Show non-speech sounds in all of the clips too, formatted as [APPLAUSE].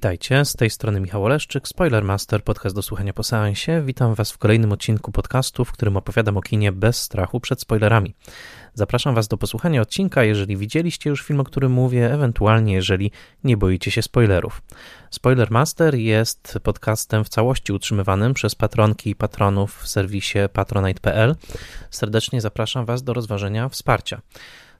Witajcie, z tej strony Michał Oleszczyk, Spoilermaster, podcast do słuchania po seansie. Witam Was w kolejnym odcinku podcastu, w którym opowiadam o kinie bez strachu przed spoilerami. Zapraszam Was do posłuchania odcinka, jeżeli widzieliście już film, o którym mówię, ewentualnie jeżeli nie boicie się spoilerów. Spoilermaster jest podcastem w całości utrzymywanym przez patronki i patronów w serwisie patronite.pl. Serdecznie zapraszam Was do rozważenia wsparcia.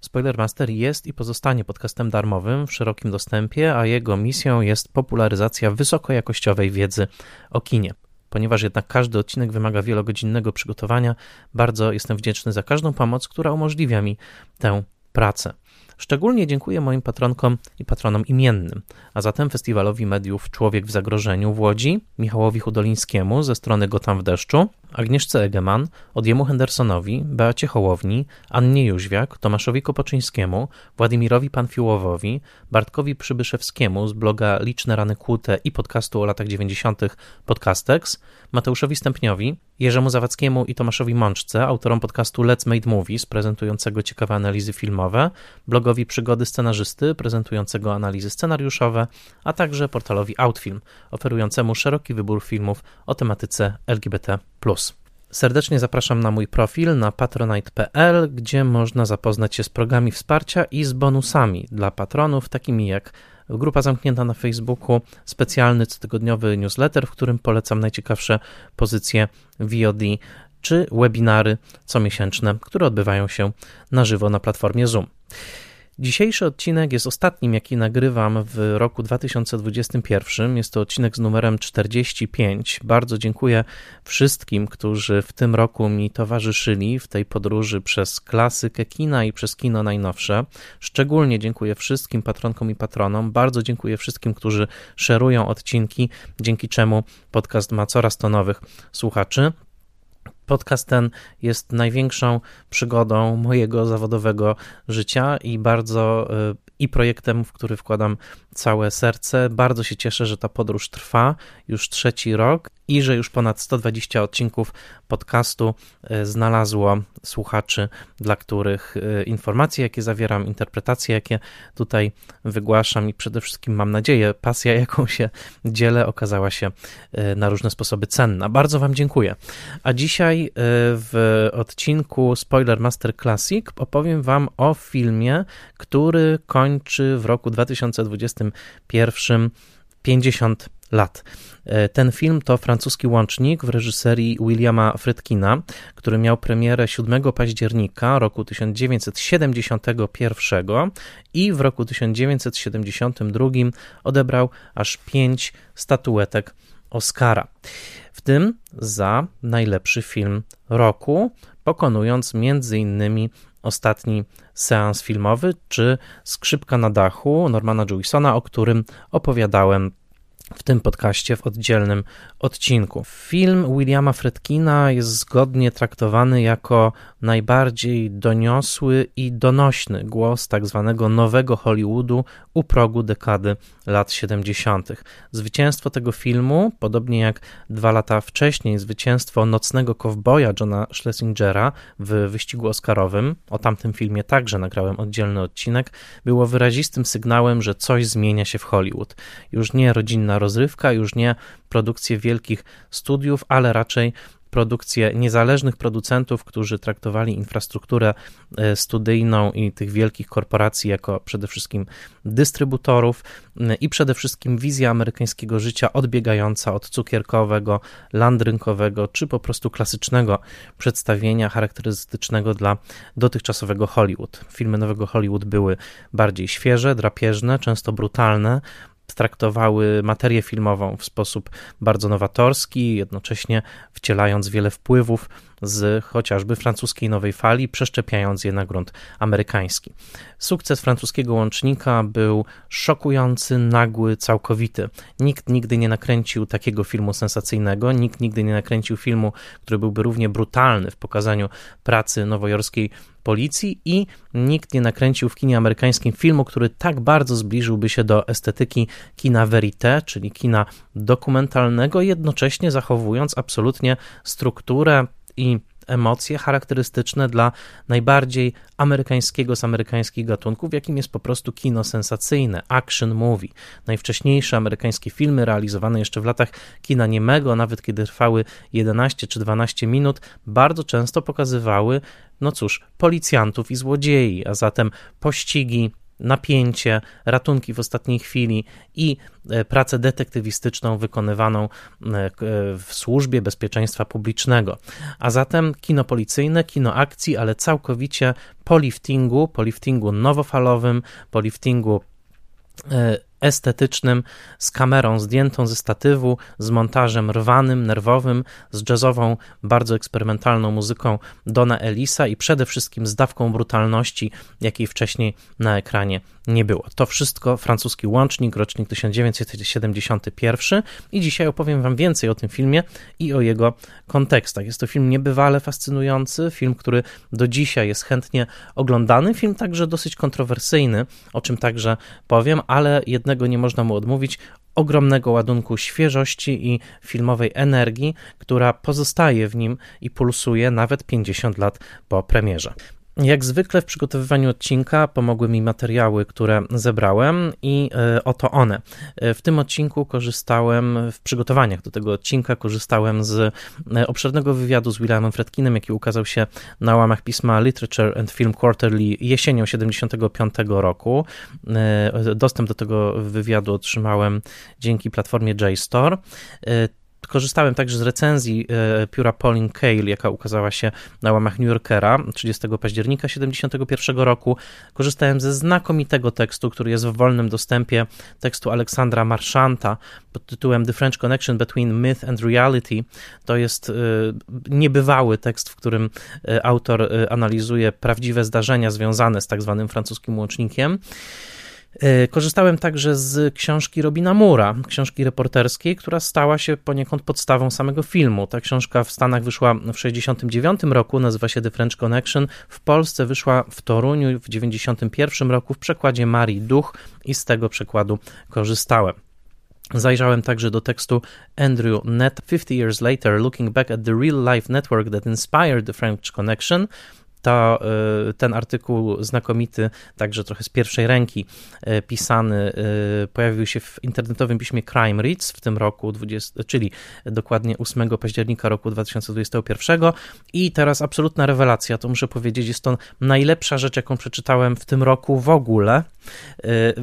Spoilermaster jest i pozostanie podcastem darmowym w szerokim dostępie, a jego misją jest popularyzacja wysokojakościowej wiedzy o kinie. Ponieważ jednak każdy odcinek wymaga wielogodzinnego przygotowania, bardzo jestem wdzięczny za każdą pomoc, która umożliwia mi tę pracę. Szczególnie dziękuję moim patronkom i patronom imiennym, a zatem Festiwalowi Mediów Człowiek w Zagrożeniu w Łodzi, Michałowi Hudolińskiemu ze strony Gotam w deszczu, Agnieszce Egeman, Odjemu Hendersonowi, Beacie Hołowni, Annie Jóźwiak, Tomaszowi Kopoczyńskiemu, Władimirowi Panfiłowowi, Bartkowi Przybyszewskiemu z bloga Liczne Rany Kłute i podcastu o latach 90. Podcastex, Mateuszowi Stępniowi, Jerzemu Zawackiemu i Tomaszowi Mączce, autorom podcastu Let's Made Movies, prezentującego ciekawe analizy filmowe, blogowi Przygody Scenarzysty, prezentującego analizy scenariuszowe, a także portalowi Outfilm, oferującemu szeroki wybór filmów o tematyce LGBT. Serdecznie zapraszam na mój profil na patronite.pl, gdzie można zapoznać się z programami wsparcia i z bonusami dla patronów, takimi jak grupa zamknięta na Facebooku, specjalny cotygodniowy newsletter, w którym polecam najciekawsze pozycje VOD, czy webinary comiesięczne, które odbywają się na żywo na platformie Zoom. Dzisiejszy odcinek jest ostatnim, jaki nagrywam w roku 2021. Jest to odcinek z numerem 45. Bardzo dziękuję wszystkim, którzy w tym roku mi towarzyszyli w tej podróży przez klasykę kina i przez kino najnowsze. Szczególnie dziękuję wszystkim patronkom i patronom. Bardzo dziękuję wszystkim, którzy szerują odcinki, dzięki czemu podcast ma coraz to nowych słuchaczy. Podcast ten jest największą przygodą mojego zawodowego życia i bardzo y, i projektem, w który wkładam całe serce. Bardzo się cieszę, że ta podróż trwa już trzeci rok i że już ponad 120 odcinków podcastu e, znalazło słuchaczy, dla których e, informacje, jakie zawieram, interpretacje, jakie tutaj wygłaszam i przede wszystkim mam nadzieję, pasja, [LAUGHS] jaką się dzielę, okazała się e, na różne sposoby cenna. Bardzo Wam dziękuję. A dzisiaj w odcinku Spoiler Master Classic opowiem Wam o filmie, który kończy w roku 2021 50 lat. E, ten film to francuski łącznik w reżyserii Williama Friedkina, który miał premierę 7 października roku 1971 i w roku 1972 odebrał aż pięć statuetek Oscara, w tym za najlepszy film roku, pokonując między innymi ostatni seans filmowy, czy Skrzypka na dachu Normana Jewisona, o którym opowiadałem w tym podcaście w oddzielnym odcinku. Film Williama Fredkina jest zgodnie traktowany jako najbardziej doniosły i donośny głos tak zwanego nowego Hollywoodu u progu dekady lat 70. Zwycięstwo tego filmu, podobnie jak dwa lata wcześniej zwycięstwo Nocnego Kowboja Johna Schlesingera w wyścigu Oscarowym, o tamtym filmie także nagrałem oddzielny odcinek, było wyrazistym sygnałem, że coś zmienia się w Hollywood. Już nie rodzinna rozrywka, już nie produkcje wielkich studiów, ale raczej produkcje niezależnych producentów, którzy traktowali infrastrukturę e, studyjną i tych wielkich korporacji jako przede wszystkim dystrybutorów e, i przede wszystkim wizja amerykańskiego życia odbiegająca od cukierkowego, landrynkowego czy po prostu klasycznego przedstawienia charakterystycznego dla dotychczasowego Hollywood. Filmy nowego Hollywood były bardziej świeże, drapieżne, często brutalne, traktowały materię filmową w sposób bardzo nowatorski, jednocześnie wcielając wiele wpływów z chociażby francuskiej nowej fali, przeszczepiając je na grunt amerykański. Sukces francuskiego łącznika był szokujący, nagły, całkowity. Nikt nigdy nie nakręcił takiego filmu sensacyjnego, nikt nigdy nie nakręcił filmu, który byłby równie brutalny w pokazaniu pracy nowojorskiej policji i nikt nie nakręcił w kinie amerykańskim filmu, który tak bardzo zbliżyłby się do estetyki kina verite, czyli kina dokumentalnego, jednocześnie zachowując absolutnie strukturę i emocje charakterystyczne dla najbardziej amerykańskiego z amerykańskich gatunków, jakim jest po prostu kino sensacyjne, action movie. Najwcześniejsze amerykańskie filmy realizowane jeszcze w latach kina niemego, nawet kiedy trwały 11 czy 12 minut, bardzo często pokazywały, no cóż, policjantów i złodziei, a zatem pościgi, napięcie, ratunki w ostatniej chwili i e, pracę detektywistyczną wykonywaną e, w służbie bezpieczeństwa publicznego. A zatem kino policyjne, kino akcji, ale całkowicie po liftingu, po liftingu nowofalowym, po liftingu e, estetycznym, z kamerą zdjętą ze statywu, z montażem rwanym, nerwowym, z jazzową, bardzo eksperymentalną muzyką Dona Elisa i przede wszystkim z dawką brutalności, jakiej wcześniej na ekranie nie było. To wszystko francuski łącznik, rocznik 1971 i dzisiaj opowiem Wam więcej o tym filmie i o jego kontekstach. Jest to film niebywale fascynujący, film, który do dzisiaj jest chętnie oglądany, film także dosyć kontrowersyjny, o czym także powiem, ale jednego nie można mu odmówić, ogromnego ładunku świeżości i filmowej energii, która pozostaje w nim i pulsuje nawet 50 lat po premierze. Jak zwykle w przygotowywaniu odcinka pomogły mi materiały, które zebrałem i e, oto one. E, w tym odcinku korzystałem, w przygotowaniach do tego odcinka korzystałem z e, obszernego wywiadu z Williamem Fredkinem, jaki ukazał się na łamach pisma Literature and Film Quarterly jesienią 75 roku. Dostęp do tego wywiadu otrzymałem dzięki platformie JSTOR. Korzystałem także z recenzji e, pióra Pauline Kael, jaka ukazała się na łamach New Yorkera 30 października 1971 roku. Korzystałem ze znakomitego tekstu, który jest w wolnym dostępie, tekstu Aleksandra Marszanta pod tytułem The French Connection Between Myth and Reality. To jest e, niebywały tekst, w którym e, autor analizuje prawdziwe zdarzenia związane z tak zwanym francuskim łącznikiem. E, korzystałem także z książki Robina Mura, książki reporterskiej, która stała się poniekąd podstawą samego filmu. Ta książka w Stanach wyszła w 1969 roku, nazywa się The French Connection. W Polsce wyszła w Toruniu w 1991 roku w przekładzie Marii Duch i z tego przekładu korzystałem. Zajrzałem także do tekstu Andrew Net 50 Years Later, Looking Back at the Real Life Network That Inspired the French Connection, to y, ten artykuł znakomity, także trochę z pierwszej ręki y, pisany, y, pojawił się w internetowym piśmie Crime Reads w tym roku, 20, czyli dokładnie 8 października roku 2021 i teraz absolutna rewelacja, to muszę powiedzieć, jest to najlepsza rzecz, jaką przeczytałem w tym roku w ogóle.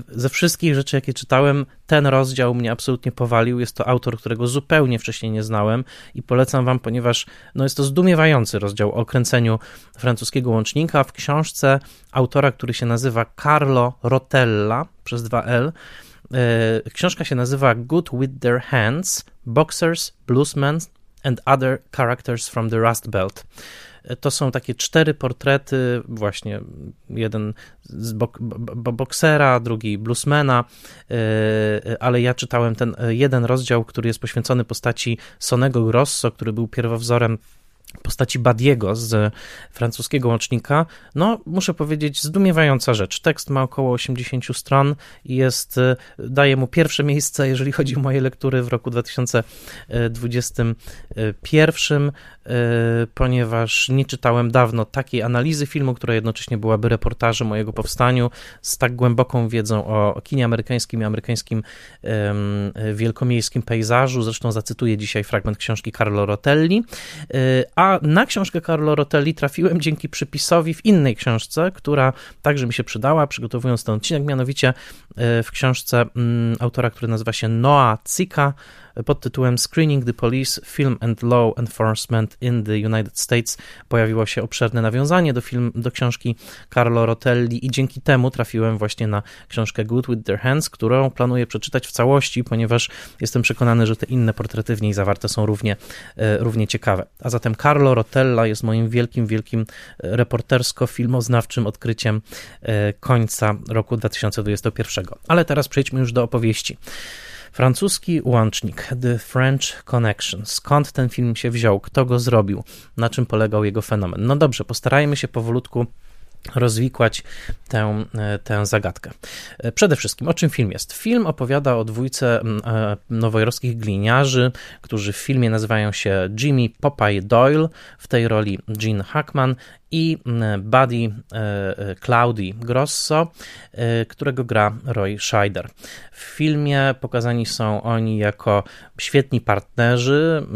Ze wszystkich rzeczy, jakie czytałem, ten rozdział mnie absolutnie powalił. Jest to autor, którego zupełnie wcześniej nie znałem i polecam wam, ponieważ no, jest to zdumiewający rozdział o kręceniu francuskiego łącznika w książce autora, który się nazywa Carlo Rotella przez 2L. E, książka się nazywa Good with Their Hands: Boxers, Bluesmen and Other Characters from the Rust Belt. To są takie cztery portrety, właśnie jeden z bok, boksera, drugi bluesmana, e, ale ja czytałem ten jeden rozdział, który jest poświęcony postaci Sonego Grosso, który był pierwowzorem postaci Badiego z francuskiego łącznika, no muszę powiedzieć zdumiewająca rzecz. Tekst ma około 80 stron i jest, e, daje mu pierwsze miejsce, jeżeli chodzi o moje lektury w roku 2021, e, ponieważ nie czytałem dawno takiej analizy filmu, która jednocześnie byłaby reportażem o jego powstaniu, z tak głęboką wiedzą o kinie amerykańskim i amerykańskim wielkomiejskim pejzażu. Zresztą zacytuję dzisiaj fragment książki Carlo Rotelli, e, a na książkę Carlo Rotelli trafiłem dzięki przypisowi w innej książce, która także mi się przydała, przygotowując ten odcinek, mianowicie e, w książce mm, autora, który nazywa się Noah Cika, pod tytułem Screening the Police, Film and Law Enforcement in the United States pojawiło się obszerne nawiązanie do, film, do książki Carlo Rotelli i dzięki temu trafiłem właśnie na książkę Good with Their Hands, którą planuję przeczytać w całości, ponieważ jestem przekonany, że te inne portrety w niej zawarte są równie, e, równie ciekawe. A zatem Carlo Rotella jest moim wielkim, wielkim e, reportersko-filmoznawczym odkryciem e, końca roku 2021. Ale teraz przejdźmy już do opowieści. Francuski łącznik The French Connection. Skąd ten film się wziął? Kto go zrobił? Na czym polegał jego fenomen? No dobrze, postarajmy się powolutku rozwikłać tę, tę zagadkę. Przede wszystkim, o czym film jest? Film opowiada o dwójce nowojorskich gliniarzy, którzy w filmie nazywają się Jimmy Popeye Doyle, w tej roli Gene Hackman i Buddy Cloudy Grosso, którego gra Roy Scheider. W filmie pokazani są oni jako świetni partnerzy.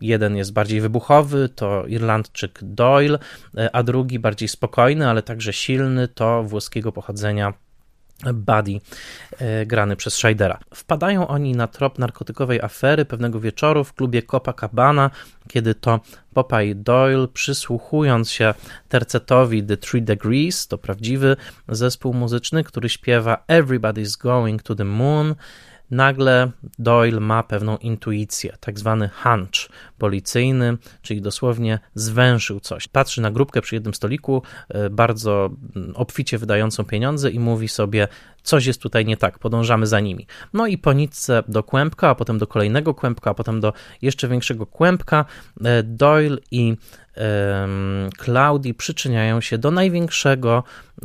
Jeden jest bardziej wybuchowy, to Irlandczyk Doyle, a drugi bardziej spokojny, ale także silny, to włoskiego pochodzenia Buddy, e, grany przez Shidera. Wpadają oni na trop narkotykowej afery pewnego wieczoru w klubie Copacabana, kiedy to Popeye Doyle, przysłuchując się tercetowi The Three Degrees, to prawdziwy zespół muzyczny, który śpiewa Everybody's Going to the Moon, nagle Doyle ma pewną intuicję, tak zwany hunch policyjny, czyli dosłownie zwęszył coś. Patrzy na grupkę przy jednym stoliku, e, bardzo mm, obficie wydającą pieniądze i mówi sobie, coś jest tutaj nie tak, podążamy za nimi. No i po nitce do kłębka, a potem do kolejnego kłębka, a potem do jeszcze większego kłębka e, Doyle i Cloudy przyczyniają się do największego e,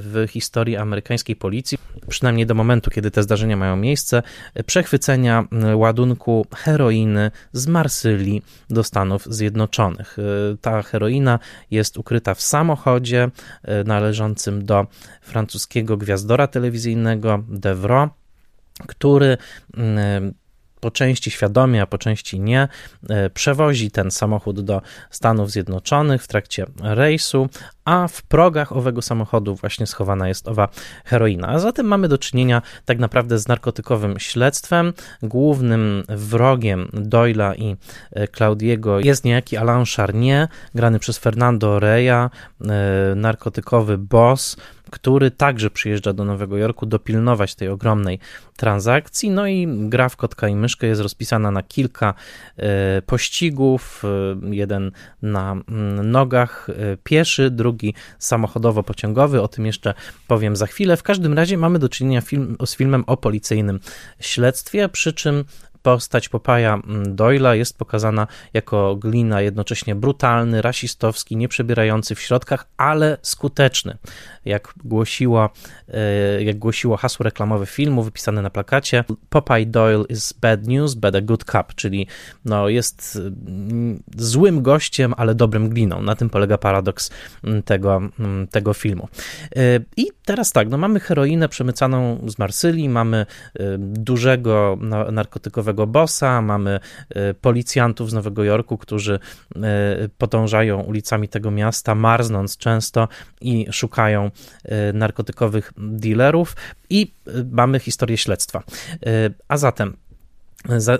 w historii amerykańskiej policji, przynajmniej do momentu, kiedy te zdarzenia mają miejsce, przechwycenia ładunku heroiny z Marsylii do Stanów Zjednoczonych. E, ta heroina jest ukryta w samochodzie e, należącym do francuskiego gwiazdora telewizyjnego Devro który po części świadomie, a po części nie, e, przewozi ten samochód do Stanów Zjednoczonych w trakcie rejsu, a w progach owego samochodu właśnie schowana jest owa heroina. A zatem mamy do czynienia tak naprawdę z narkotykowym śledztwem. Głównym wrogiem Doyla i e, Claudiego jest niejaki Alain Charnier, grany przez Fernando Reya, e, narkotykowy boss, który także przyjeżdża do Nowego Jorku dopilnować tej ogromnej transakcji. No i gra w kotka i myszkę jest rozpisana na kilka e, pościgów. E, jeden na mm, nogach e, pieszy, drugi samochodowo-pociągowy. O tym jeszcze powiem za chwilę. W każdym razie mamy do czynienia film, z filmem o policyjnym śledztwie, przy czym Postać Popaja mm, Doyla jest pokazana jako glina jednocześnie brutalny, rasistowski, nieprzebierający w środkach, ale skuteczny. Jak głosiło, e, jak głosiło hasło reklamowe filmu wypisane na plakacie, Popeye Doyle is bad news, but a good cup, czyli no, jest mm, złym gościem, ale dobrym gliną. Na tym polega paradoks mm, tego, tego filmu. E, I teraz tak, no mamy heroinę przemycaną z Marsylii, mamy e, dużego narkotykowego nowego bossa, mamy e, policjantów z Nowego Jorku, którzy e, podążają ulicami tego miasta, marznąc często i szukają e, narkotykowych dealerów i mamy historię śledztwa. A zatem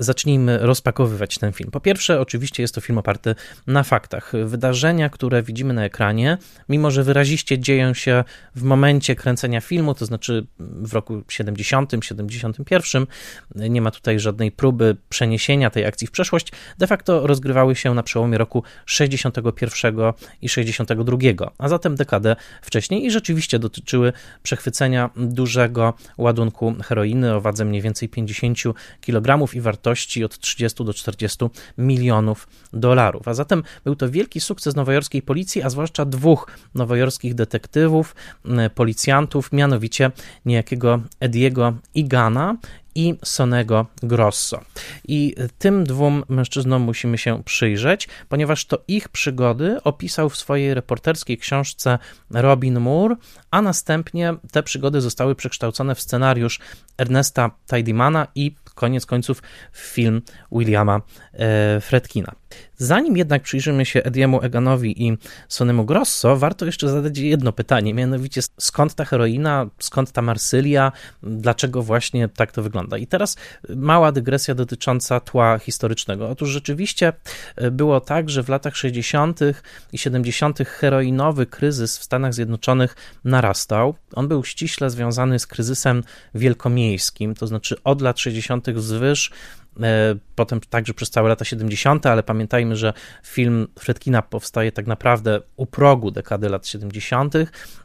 zacznijmy rozpakowywać ten film. Po pierwsze, oczywiście jest to film oparty na faktach. Wydarzenia, które widzimy na ekranie, mimo że wyraziście dzieją się w momencie kręcenia filmu, to znaczy w roku 70, 71, nie ma tutaj żadnej próby przeniesienia tej akcji w przeszłość, de facto rozgrywały się na przełomie roku 61 i 62, a zatem dekadę wcześniej i rzeczywiście dotyczyły przechwycenia dużego ładunku heroiny o wadze mniej więcej 50 kg i wartości od 30 do 40 milionów dolarów. A zatem był to wielki sukces nowojorskiej policji, a zwłaszcza dwóch nowojorskich detektywów, policjantów, mianowicie niejakiego Ediego Igana i Sonego Grosso. I tym dwóm mężczyznom musimy się przyjrzeć, ponieważ to ich przygody opisał w swojej reporterskiej książce Robin Moore, a następnie te przygody zostały przekształcone w scenariusz Ernesta Tidymana i koniec końców film Williama e, Fredkina. Zanim jednak przyjrzymy się Ediemu Eganowi i Sonemu Grosso, warto jeszcze zadać jedno pytanie, mianowicie skąd ta heroina, skąd ta Marsylia, dlaczego właśnie tak to wygląda. I teraz mała dygresja dotycząca tła historycznego. Otóż rzeczywiście e, było tak, że w latach 60. i 70. heroinowy kryzys w Stanach Zjednoczonych narastał. On był ściśle związany z kryzysem wielkomiejskim, to znaczy od lat 60. wzwyż potem także przez całe lata 70., ale pamiętajmy, że film Fredkina powstaje tak naprawdę u progu dekady lat 70.,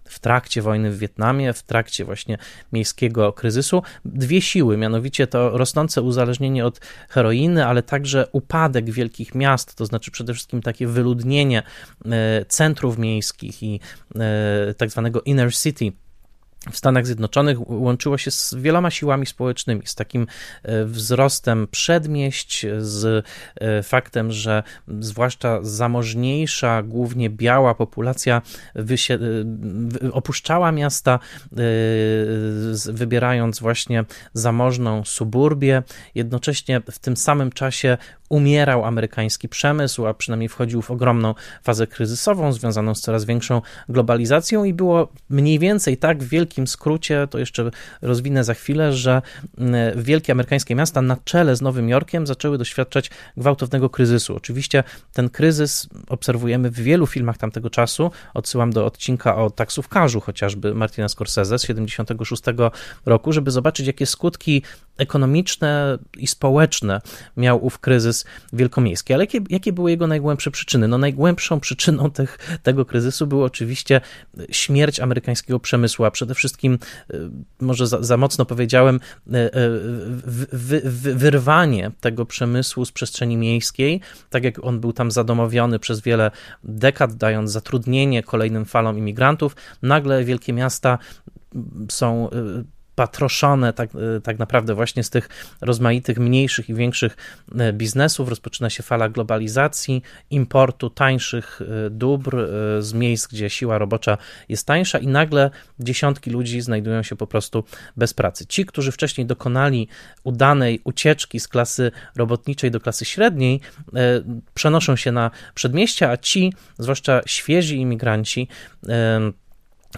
w trakcie wojny w Wietnamie, w trakcie właśnie miejskiego kryzysu. Dwie siły, mianowicie to rosnące uzależnienie od heroiny, ale także upadek wielkich miast, to znaczy przede wszystkim takie wyludnienie centrów miejskich i tak zwanego inner city w Stanach Zjednoczonych łączyło się z wieloma siłami społecznymi, z takim e, wzrostem przedmieść, z e, faktem, że zwłaszcza zamożniejsza, głównie biała populacja e, opuszczała miasta, wybierając właśnie zamożną suburbię. Jednocześnie w tym samym czasie umierał amerykański przemysł, a przynajmniej wchodził w ogromną fazę kryzysową związaną z coraz większą globalizacją i było mniej więcej tak w wielkim skrócie, to jeszcze rozwinę za chwilę, że mm, wielkie amerykańskie miasta na czele z Nowym Jorkiem zaczęły doświadczać gwałtownego kryzysu. Oczywiście ten kryzys obserwujemy w wielu filmach tamtego czasu. Odsyłam do odcinka o taksówkarzu chociażby Martina Scorsese z 76 roku, żeby zobaczyć jakie skutki ekonomiczne i społeczne miał ów kryzys wielkomiejski. Ale jakie, jakie były jego najgłębsze przyczyny? No najgłębszą przyczyną tych, tego kryzysu była oczywiście śmierć amerykańskiego przemysłu, a przede wszystkim, e, może za, za mocno powiedziałem, wy, wy, wyrwanie tego przemysłu z przestrzeni miejskiej, tak jak on był tam zadomowiony przez wiele dekad, dając zatrudnienie kolejnym falom imigrantów, nagle wielkie miasta są patroszone tak, e, tak naprawdę właśnie z tych rozmaitych mniejszych i większych e, biznesów. Rozpoczyna się fala globalizacji, importu tańszych e, dóbr z miejsc, gdzie siła robocza jest tańsza i nagle dziesiątki ludzi znajdują się po prostu bez pracy. Ci, którzy wcześniej dokonali udanej ucieczki z klasy robotniczej do klasy średniej, przenoszą się na przedmieścia, a ci, zwłaszcza świeżi imigranci,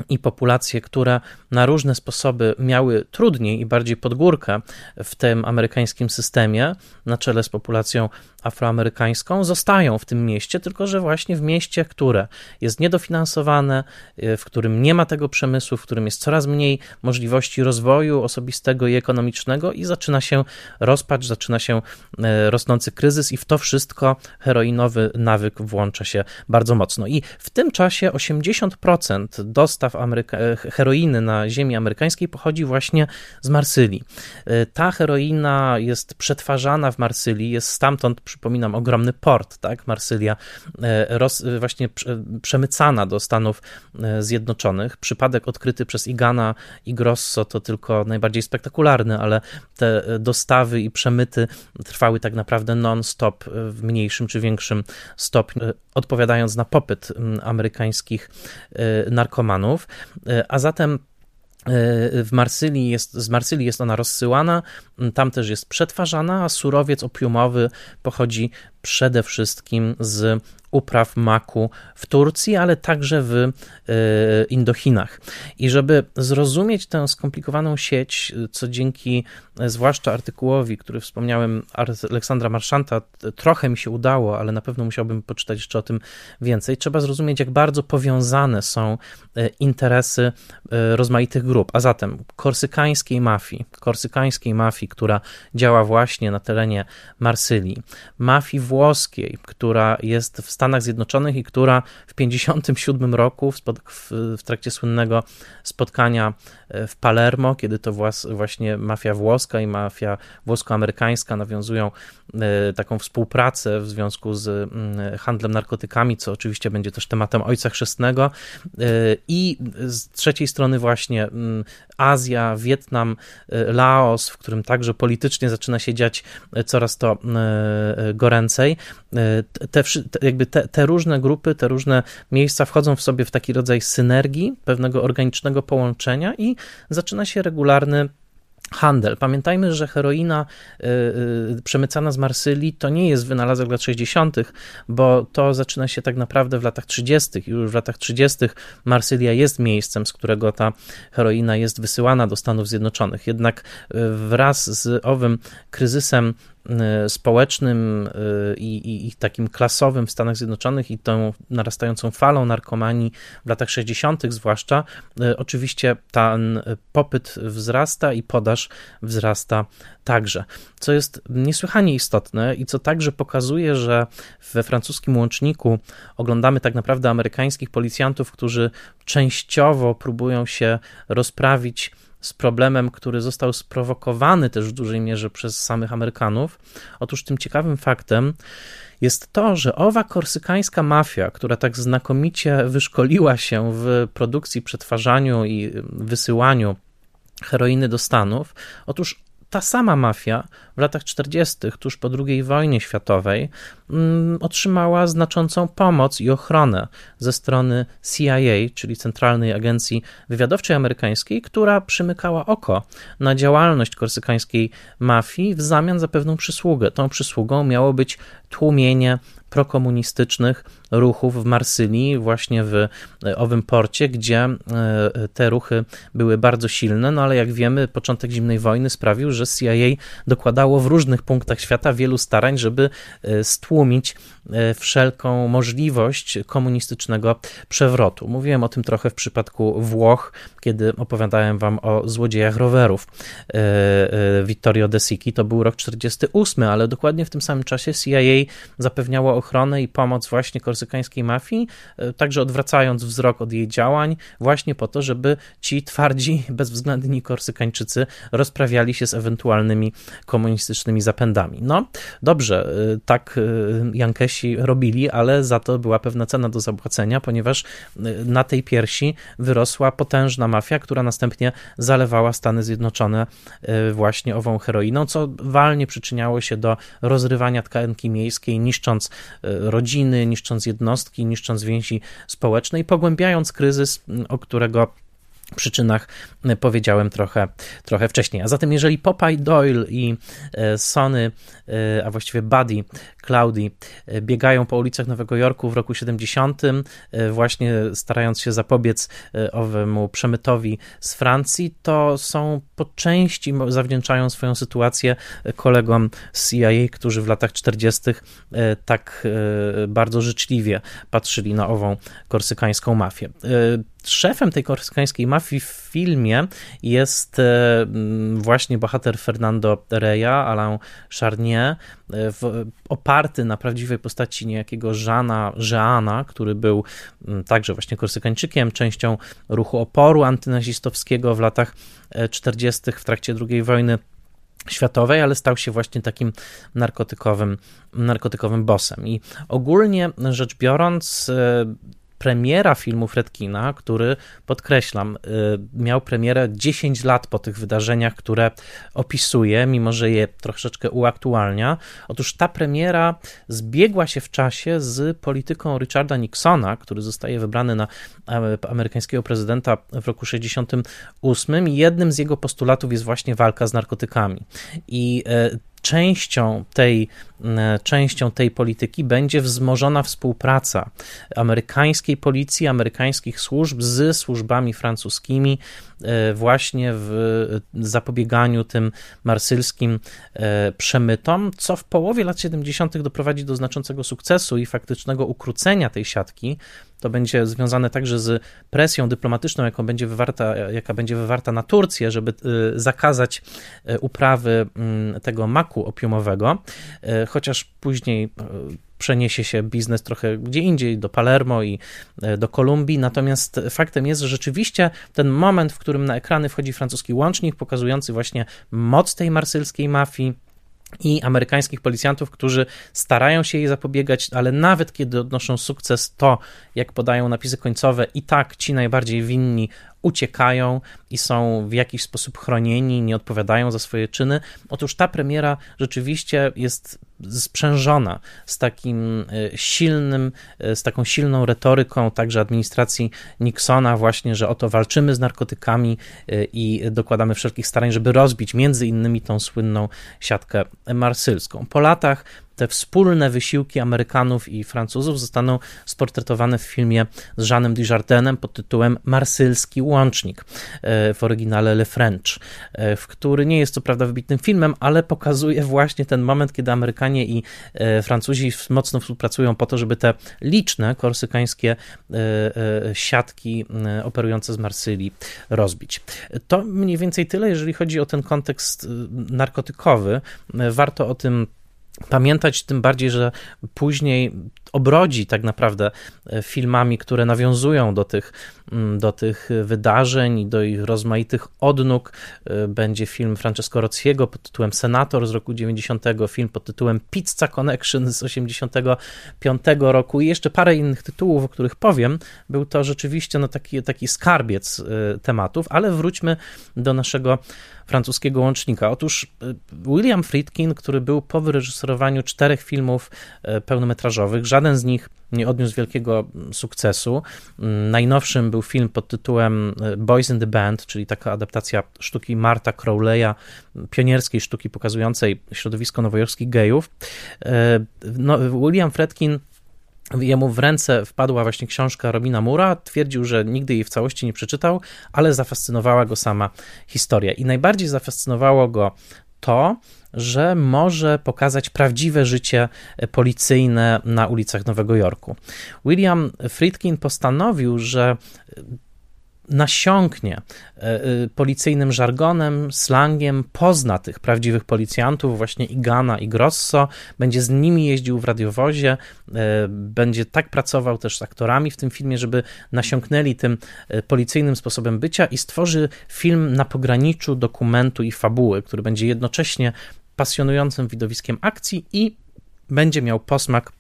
i populacje, które na różne sposoby miały trudniej i bardziej pod górkę w tym amerykańskim systemie, na czele z populacją afroamerykańską, zostają w tym mieście, tylko że właśnie w mieście, które jest niedofinansowane, w którym nie ma tego przemysłu, w którym jest coraz mniej możliwości rozwoju osobistego i ekonomicznego i zaczyna się rozpacz, zaczyna się e, rosnący kryzys i w to wszystko heroinowy nawyk włącza się bardzo mocno. I w tym czasie 80% dostaw Ameryka e, heroiny na ziemi amerykańskiej pochodzi właśnie z Marsylii. E, ta heroina jest przetwarzana w Marsylii, jest stamtąd przypominam, ogromny port, tak? Marsylia e, roz, właśnie przemycana do Stanów Zjednoczonych. Przypadek odkryty przez Igana i Grosso to tylko najbardziej spektakularny, ale te dostawy i przemyty trwały tak naprawdę non-stop w mniejszym czy większym stopniu, odpowiadając na popyt amerykańskich e, narkomanów. A zatem w Marsylii jest, z Marsylii jest ona rozsyłana, tam też jest przetwarzana, a surowiec opiumowy pochodzi przede wszystkim z upraw maku w Turcji, ale także w e, Indochinach. I żeby zrozumieć tę skomplikowaną sieć, co dzięki e, zwłaszcza artykułowi, który wspomniałem, Aleksandra Marszanta, trochę mi się udało, ale na pewno musiałbym poczytać jeszcze o tym więcej, trzeba zrozumieć, jak bardzo powiązane są e, interesy rozmaitych grup. A zatem korsykańskiej mafii, korsykańskiej mafii, która działa właśnie na terenie Marsylii, mafii włoskiej, która jest w Stanach Zjednoczonych i która w 1957 roku w, w, w trakcie słynnego spotkania e, w Palermo, kiedy to właśnie mafia włoska i mafia włosko-amerykańska nawiązują taką współpracę w związku z mm, handlem narkotykami, co oczywiście będzie też tematem Ojca Chrzestnego e, i z trzeciej strony właśnie mm, Azja, Wietnam, Laos, w którym także politycznie zaczyna się dziać coraz to goręcej. Te, jakby te, te różne grupy, te różne miejsca wchodzą w sobie w taki rodzaj synergii, pewnego organicznego połączenia i zaczyna się regularny handel. Pamiętajmy, że heroina y, y, przemycana z Marsylii to nie jest wynalazek lat 60., bo to zaczyna się tak naprawdę w latach 30. Już w latach 30. Marsylia jest miejscem, z którego ta heroina jest wysyłana do Stanów Zjednoczonych. Jednak y, wraz z owym kryzysem społecznym i, i, i takim klasowym w Stanach Zjednoczonych i tą narastającą falą narkomanii w latach 60., zwłaszcza, oczywiście ten popyt wzrasta i podaż wzrasta także. Co jest niesłychanie istotne i co także pokazuje, że we francuskim łączniku oglądamy tak naprawdę amerykańskich policjantów, którzy częściowo próbują się rozprawić z problemem, który został sprowokowany też w dużej mierze przez samych Amerykanów. Otóż tym ciekawym faktem jest to, że owa korsykańska mafia, która tak znakomicie wyszkoliła się w produkcji, przetwarzaniu i wysyłaniu heroiny do Stanów, otóż ta sama mafia w latach 40., tuż po II wojnie światowej, mm, otrzymała znaczącą pomoc i ochronę ze strony CIA, czyli Centralnej Agencji Wywiadowczej Amerykańskiej, która przymykała oko na działalność korsykańskiej mafii w zamian za pewną przysługę. Tą przysługą miało być tłumienie prokomunistycznych ruchów w Marsylii, właśnie w e, owym porcie, gdzie e, te ruchy były bardzo silne, no ale jak wiemy, początek zimnej wojny sprawił, że CIA dokładało w różnych punktach świata wielu starań, żeby e, stłumić wszelką możliwość komunistycznego przewrotu. Mówiłem o tym trochę w przypadku Włoch, kiedy opowiadałem wam o złodziejach rowerów. Vittorio De Sicchi to był rok 48, ale dokładnie w tym samym czasie CIA zapewniało ochronę i pomoc właśnie korsykańskiej mafii, e, także odwracając wzrok od jej działań, właśnie po to, żeby ci twardzi, [LAUGHS] bezwzględni korsykańczycy rozprawiali się z ewentualnymi komunistycznymi zapędami. No, dobrze, e, tak e, Jankesi robili, ale za to była pewna cena do zapłacenia, ponieważ na tej piersi wyrosła potężna mafia, która następnie zalewała Stany Zjednoczone właśnie ową heroiną, co walnie przyczyniało się do rozrywania tkanki miejskiej, niszcząc rodziny, niszcząc jednostki, niszcząc więzi społeczne i pogłębiając kryzys, o którego przyczynach powiedziałem trochę, trochę wcześniej. A zatem, jeżeli Popeye Doyle i e, Sony, e, a właściwie Buddy Cloudy e, biegają po ulicach Nowego Jorku w roku 70, właśnie starając się zapobiec owemu przemytowi z Francji, to są po części zawdzięczają swoją sytuację kolegom z CIA, którzy w latach 40. tak bardzo życzliwie patrzyli na ową korsykańską mafię. Szefem tej korsykańskiej mafii w filmie jest e, właśnie bohater Fernando Reya, Alain Charnier, e, oparty na prawdziwej postaci niejakiego Żana Jeana, który był także właśnie korsykańczykiem, częścią ruchu oporu antynazistowskiego w latach 40. E, w trakcie II wojny światowej, ale stał się właśnie takim narkotykowym, narkotykowym bossem. I ogólnie rzecz biorąc, premiera filmu Fredkina, który, podkreślam, y, miał premierę 10 lat po tych wydarzeniach, które opisuje, mimo że je troszeczkę uaktualnia. Otóż ta premiera zbiegła się w czasie z polityką Richarda Nixona, który zostaje wybrany na amerykańskiego prezydenta w roku 68 i jednym z jego postulatów jest właśnie walka z narkotykami. I y, częścią tej, e, częścią tej polityki będzie wzmożona współpraca amerykańskiej policji, amerykańskich służb z służbami francuskimi, e, właśnie w zapobieganiu tym marsylskim e, przemytom, co w połowie lat 70. doprowadzi do znaczącego sukcesu i faktycznego ukrócenia tej siatki. To będzie związane także z presją dyplomatyczną, jaką będzie wywarta, jaka będzie wywarta na Turcję, żeby zakazać uprawy mm, tego maku opiumowego, e, chociaż później przeniesie się biznes trochę gdzie indziej, do Palermo i do Kolumbii. Natomiast faktem jest, że rzeczywiście ten moment, w którym na ekrany wchodzi francuski łącznik, pokazujący właśnie moc tej marsylskiej mafii, i amerykańskich policjantów, którzy starają się jej zapobiegać, ale nawet kiedy odnoszą sukces, to jak podają napisy końcowe, i tak ci najbardziej winni uciekają i są w jakiś sposób chronieni, nie odpowiadają za swoje czyny. Otóż ta premiera rzeczywiście jest sprzężona z takim silnym, z taką silną retoryką także administracji Nixona właśnie, że oto walczymy z narkotykami i dokładamy wszelkich starań, żeby rozbić między innymi tą słynną siatkę marsylską. Po latach te wspólne wysiłki Amerykanów i Francuzów zostaną sportretowane w filmie z Jeanem Dujardinem pod tytułem Marsylski Łącznik, e, w oryginale Le French, e, w który nie jest co prawda wybitnym filmem, ale pokazuje właśnie ten moment, kiedy Amerykanie i e, Francuzi mocno współpracują po to, żeby te liczne korsykańskie siatki operujące z Marsylii rozbić. To mniej więcej tyle, jeżeli chodzi o ten kontekst narkotykowy. Warto o tym pamiętać, tym bardziej, że później obrodzi tak naprawdę e, filmami, które nawiązują do tych, mm, do tych wydarzeń i do ich rozmaitych odnóg. E, będzie film Francesco Rocciego pod tytułem Senator z roku 90, film pod tytułem Pizza Connection z 85 roku i jeszcze parę innych tytułów, o których powiem. Był to rzeczywiście no, taki, taki skarbiec e, tematów, ale wróćmy do naszego francuskiego łącznika. Otóż William Friedkin, który był po wyreżyserowaniu czterech filmów pełnometrażowych, żaden z nich nie odniósł wielkiego sukcesu. Najnowszym był film pod tytułem e, Boys in the Band, czyli taka adaptacja sztuki Marta Crowley'a, pionierskiej sztuki pokazującej środowisko nowojorskich gejów. E, no, William Fredkin Jemu w ręce wpadła właśnie książka Robina Mura. Twierdził, że nigdy jej w całości nie przeczytał, ale zafascynowała go sama historia. I najbardziej zafascynowało go to, że może pokazać prawdziwe życie policyjne na ulicach Nowego Jorku. William Friedkin postanowił, że nasiąknie e, e, policyjnym żargonem, slangiem, pozna tych prawdziwych policjantów, właśnie Igana i Grosso, będzie z nimi jeździł w radiowozie, e, będzie tak pracował też z aktorami w tym filmie, żeby nasiąknęli tym policyjnym sposobem bycia i stworzy film na pograniczu dokumentu i fabuły, który będzie jednocześnie pasjonującym widowiskiem akcji i będzie miał posmak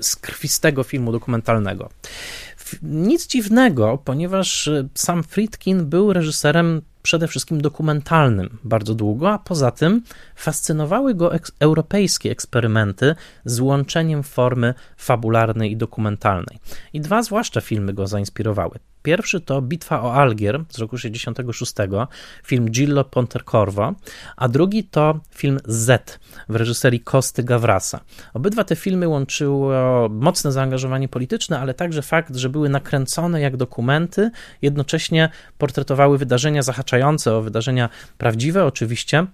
z krwistego filmu dokumentalnego. Nic dziwnego, ponieważ e, sam Friedkin był reżyserem przede wszystkim dokumentalnym bardzo długo, a poza tym fascynowały go eks europejskie eksperymenty z łączeniem formy fabularnej i dokumentalnej. I dwa zwłaszcza filmy go zainspirowały. Pierwszy to Bitwa o Algier z roku 66, film Gillo Pontecorvo, a drugi to film Z w reżyserii Kosty Gavrasa. Obydwa te filmy łączyło mocne zaangażowanie polityczne, ale także fakt, że były nakręcone jak dokumenty, jednocześnie portretowały wydarzenia zahaczające o wydarzenia prawdziwe oczywiście,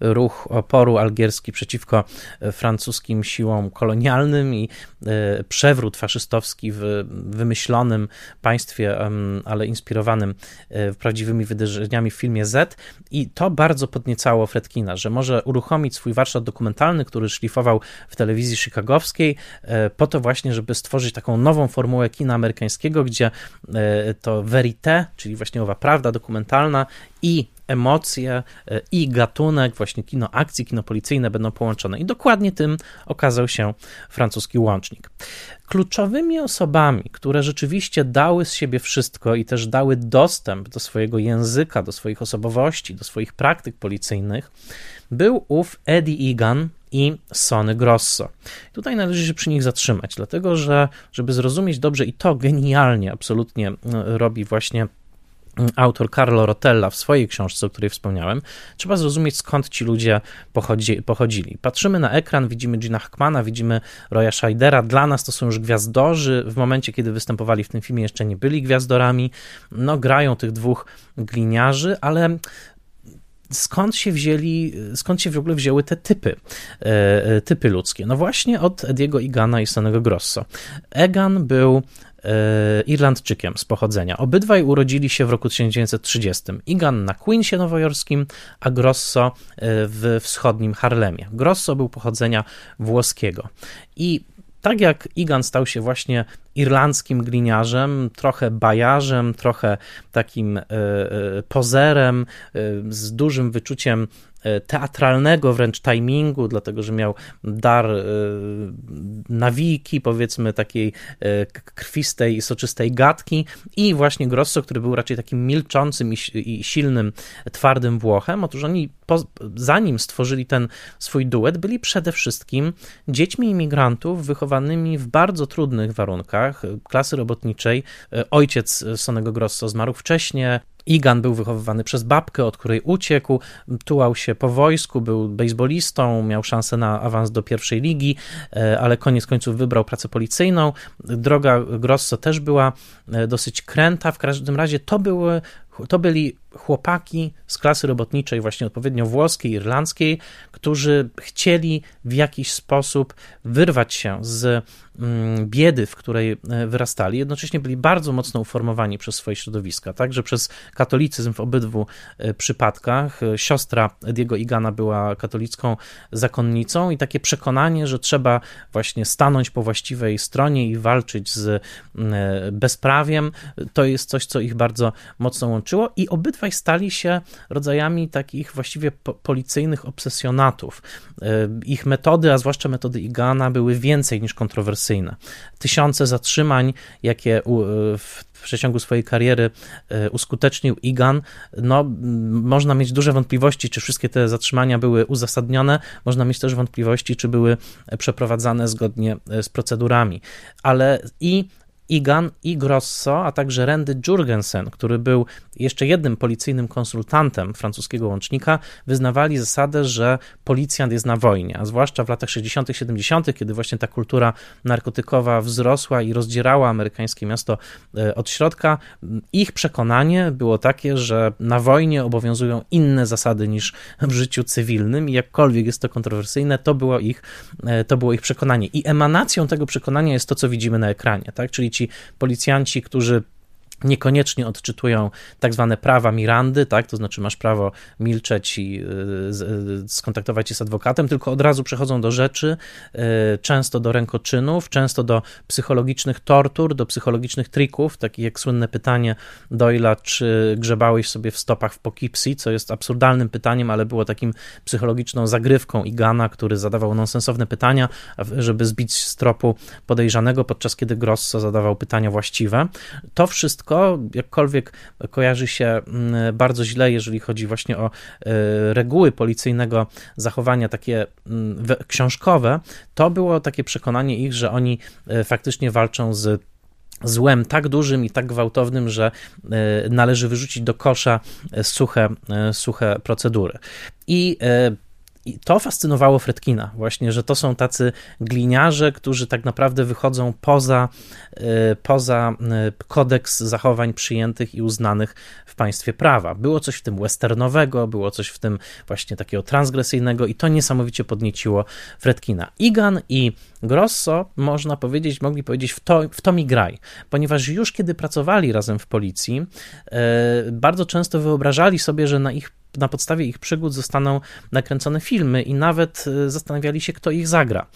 ruch oporu algierski przeciwko francuskim siłom kolonialnym i e, przewrót faszystowski w wymyślonym państwie, ale inspirowanym prawdziwymi wydarzeniami w filmie Z. I to bardzo podniecało Fredkina, że może uruchomić swój warsztat dokumentalny, który szlifował w telewizji chicagowskiej, po to właśnie, żeby stworzyć taką nową formułę kina amerykańskiego, gdzie to verité, czyli właśnie owa prawda dokumentalna i emocje e, i gatunek, właśnie kino akcji, kino policyjne będą połączone. I dokładnie tym okazał się francuski łącznik. Kluczowymi osobami, które rzeczywiście dały z siebie wszystko i też dały dostęp do swojego języka, do swoich osobowości, do swoich praktyk policyjnych, był ów Eddie Egan, i Sony Grosso. Tutaj należy się przy nich zatrzymać, dlatego że, żeby zrozumieć dobrze, i to genialnie absolutnie e, robi właśnie autor Carlo Rotella w swojej książce, o której wspomniałem, trzeba zrozumieć skąd ci ludzie pochodzi, pochodzili. Patrzymy na ekran, widzimy Gina Hackmana, widzimy Roya Scheidera, dla nas to są już gwiazdorzy, w momencie kiedy występowali w tym filmie jeszcze nie byli gwiazdorami, no grają tych dwóch gliniarzy, ale skąd się wzięli, skąd się w ogóle wzięły te typy, e, e, typy ludzkie? No właśnie od Ediego Igana i Sonego Grosso. Egan był Irlandczykiem z pochodzenia. Obydwaj urodzili się w roku 1930. Igan na Queensie nowojorskim, a Grosso e, w wschodnim Harlemie. Grosso był pochodzenia włoskiego. I tak jak Igan stał się właśnie irlandzkim gliniarzem, trochę bajarzem, trochę takim pozerem, z dużym wyczuciem E, teatralnego wręcz timingu, dlatego że miał dar e, nawiki, powiedzmy takiej e, krwistej i soczystej gadki i właśnie Grosso, który był raczej takim milczącym i silnym, twardym Włochem. Otóż oni zanim stworzyli ten swój duet, byli przede wszystkim dziećmi imigrantów wychowanymi w bardzo trudnych warunkach klasy robotniczej. Ojciec Sonego Grosso zmarł wcześniej, Igan był wychowywany przez babkę, od której uciekł, tułał się po wojsku, był bejsbolistą, miał szansę na awans do pierwszej ligi, e, ale koniec końców wybrał pracę policyjną. Droga Grosso też była e, dosyć kręta, w każdym razie to były to byli chłopaki z klasy robotniczej, właśnie odpowiednio włoskiej, irlandzkiej, którzy chcieli w jakiś sposób wyrwać się z mm, biedy, w której e, wyrastali. Jednocześnie byli bardzo mocno uformowani przez swoje środowiska, także przez katolicyzm w obydwu e, przypadkach. Siostra Diego Igana była katolicką zakonnicą i takie przekonanie, że trzeba właśnie stanąć po właściwej stronie i walczyć z mm, e, bezprawiem, to jest coś, co ich bardzo mocno i obydwaj stali się rodzajami takich właściwie po policyjnych obsesjonatów. E, ich metody, a zwłaszcza metody Igana, były więcej niż kontrowersyjne. Tysiące zatrzymań, jakie e, w przeciągu swojej kariery e, uskutecznił Igan, no, można mieć duże wątpliwości, czy wszystkie te zatrzymania były uzasadnione, można mieć też wątpliwości, czy były przeprowadzane zgodnie z procedurami. Ale i Igan i Grosso, a także Randy Jurgensen, który był jeszcze jednym policyjnym konsultantem francuskiego łącznika, wyznawali zasadę, że policjant jest na wojnie, a zwłaszcza w latach 60., 70., kiedy właśnie ta kultura narkotykowa wzrosła i rozdzierała amerykańskie miasto e, od środka, ich przekonanie było takie, że na wojnie obowiązują inne zasady niż w życiu cywilnym i jakkolwiek jest to kontrowersyjne, to było ich, e, to było ich przekonanie. I emanacją tego przekonania jest to, co widzimy na ekranie, tak? czyli ci policjanci, którzy niekoniecznie odczytują tak zwane prawa Mirandy, tak, to znaczy masz prawo milczeć i y, y, skontaktować się z adwokatem, tylko od razu przechodzą do rzeczy, y, często do rękoczynów, często do psychologicznych tortur, do psychologicznych trików, takich jak słynne pytanie Doyla, czy grzebałeś sobie w stopach w Poughkeepsie, co jest absurdalnym pytaniem, ale było takim psychologiczną zagrywką Igana, który zadawał nonsensowne pytania, żeby zbić z tropu podejrzanego, podczas kiedy Grosso zadawał pytania właściwe. To wszystko wszystko, jakkolwiek kojarzy się mm, bardzo źle, jeżeli chodzi właśnie o e, reguły policyjnego zachowania takie mm, książkowe, to było takie przekonanie ich, że oni e, faktycznie walczą z złem tak dużym i tak gwałtownym, że e, należy wyrzucić do kosza suche, suche procedury. I i to fascynowało Fredkina, właśnie, że to są tacy gliniarze, którzy tak naprawdę wychodzą poza, e, poza e, kodeks zachowań przyjętych i uznanych w państwie prawa. Było coś w tym westernowego, było coś w tym właśnie takiego transgresyjnego i to niesamowicie podnieciło Fredkina. Igan i Grosso, można powiedzieć, mogli powiedzieć, w to, w to mi graj, ponieważ już kiedy pracowali razem w policji, e, bardzo często wyobrażali sobie, że na ich na podstawie ich przygód zostaną nakręcone filmy i nawet e, zastanawiali się, kto ich zagra.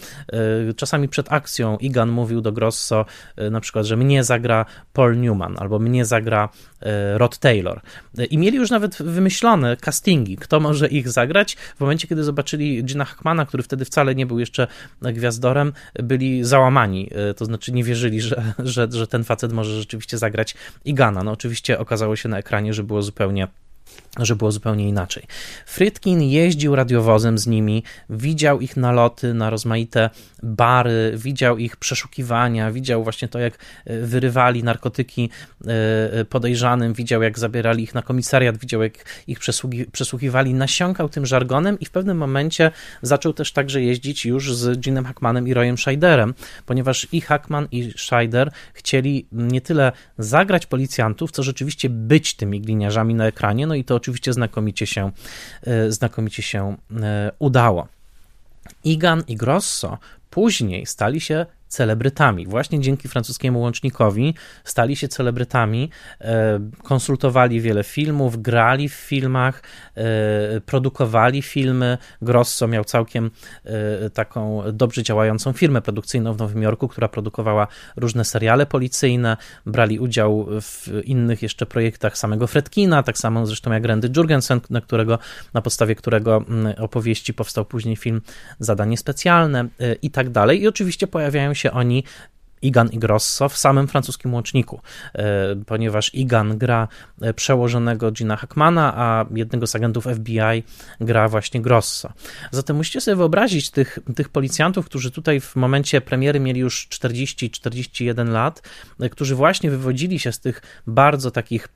E, czasami przed akcją Igan mówił do Grosso na przykład, że mnie zagra Paul Newman albo mnie zagra Rod Taylor. I mieli już nawet wymyślone castingi, kto może ich zagrać. W momencie, kiedy zobaczyli Gina Hackmana, który wtedy wcale nie był jeszcze gwiazdorem, byli załamani, to znaczy nie wierzyli, że, że, że ten facet może rzeczywiście zagrać Igana. No oczywiście okazało się na ekranie, że było zupełnie że było zupełnie inaczej. Frytkin jeździł radiowozem z nimi, widział ich naloty na rozmaite bary, widział ich przeszukiwania, widział właśnie to, jak e, wyrywali narkotyki e, podejrzanym, widział, jak zabierali ich na komisariat, widział, jak ich przesłuchiwali, nasiąkał tym żargonem i w pewnym momencie zaczął też także jeździć już z Ginem Hackmanem i Royem Scheiderem, ponieważ i Hackman i Scheider chcieli nie tyle zagrać policjantów, co rzeczywiście być tymi gliniarzami na ekranie, no i to oczywiście znakomicie się, e, znakomicie się e, udało. Igan i Grosso później stali się celebrytami. Właśnie dzięki francuskiemu łącznikowi stali się celebrytami, e, konsultowali wiele filmów, grali w filmach, e, produkowali filmy. Grosso miał całkiem e, taką dobrze działającą firmę produkcyjną w Nowym Jorku, która produkowała różne seriale policyjne, brali udział w innych jeszcze projektach samego Fredkina, tak samo zresztą jak Randy Jurgensen, na którego, na podstawie którego opowieści powstał później film Zadanie Specjalne i tak dalej. I oczywiście pojawiają się oni Igan i Grosso w samym francuskim łączniku, e, ponieważ Igan gra e, przełożonego Gina Hackmana, a jednego z agentów FBI gra właśnie Grosso. Zatem musicie sobie wyobrazić tych, tych policjantów, którzy tutaj w momencie premiery mieli już 40-41 lat, e, którzy właśnie wywodzili się z tych bardzo takich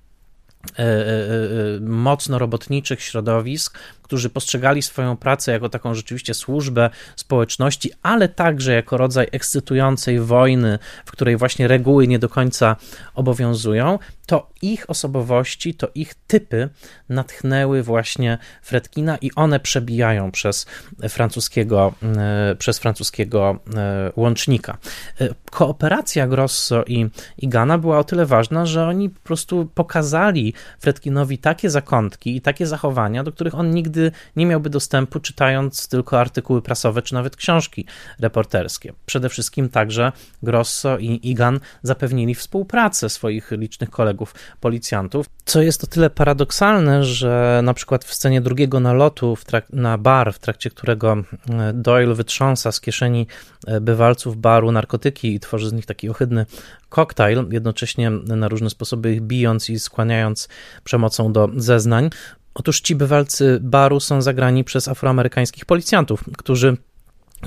mocno robotniczych środowisk, którzy postrzegali swoją pracę jako taką rzeczywiście służbę społeczności, ale także jako rodzaj ekscytującej wojny, w której właśnie reguły nie do końca obowiązują, to ich osobowości, to ich typy natchnęły właśnie Fredkina i one przebijają przez francuskiego, e, przez francuskiego e, łącznika. E, kooperacja Grosso i, i Gana była o tyle ważna, że oni po prostu pokazali Fredkinowi takie zakątki i takie zachowania, do których on nigdy nigdy nie miałby dostępu, czytając tylko artykuły prasowe czy nawet książki reporterskie. Przede wszystkim także Grosso i Igan zapewnili współpracę swoich licznych kolegów policjantów, co jest o tyle paradoksalne, że na przykład w scenie drugiego nalotu na bar, w trakcie którego e, Doyle wytrząsa z kieszeni e, bywalców baru narkotyki i tworzy z nich taki ohydny koktajl, jednocześnie na różne sposoby ich bijąc i skłaniając przemocą do zeznań, Otóż ci bywalcy baru są zagrani przez afroamerykańskich policjantów, którzy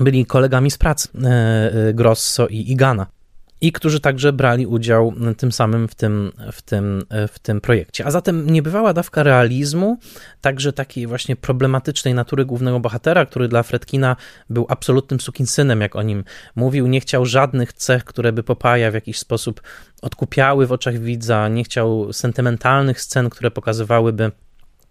byli kolegami z pracy e, e, Grosso i Igana i którzy także brali udział tym samym w tym, w tym, e, w tym projekcie. A zatem niebywała dawka realizmu, także takiej właśnie problematycznej natury głównego bohatera, który dla Fredkina był absolutnym sukinsynem, jak o nim mówił. Nie chciał żadnych cech, które by Popaja w jakiś sposób odkupiały w oczach widza, nie chciał sentymentalnych scen, które pokazywałyby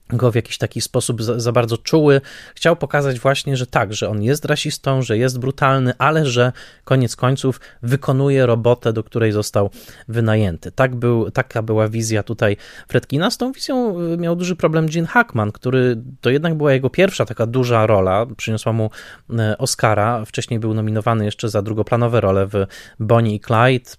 go w jakiś taki sposób za, za, bardzo czuły. Chciał pokazać właśnie, że tak, że on jest rasistą, że jest brutalny, ale że koniec końców wykonuje robotę, do której został wynajęty. Tak był, taka była wizja tutaj Fredkina. Z tą wizją y, miał duży problem Gene Hackman, który to jednak była jego pierwsza taka duża rola. Przyniosła mu y, Oscara. Wcześniej był nominowany jeszcze za drugoplanowe role w Bonnie i Clyde,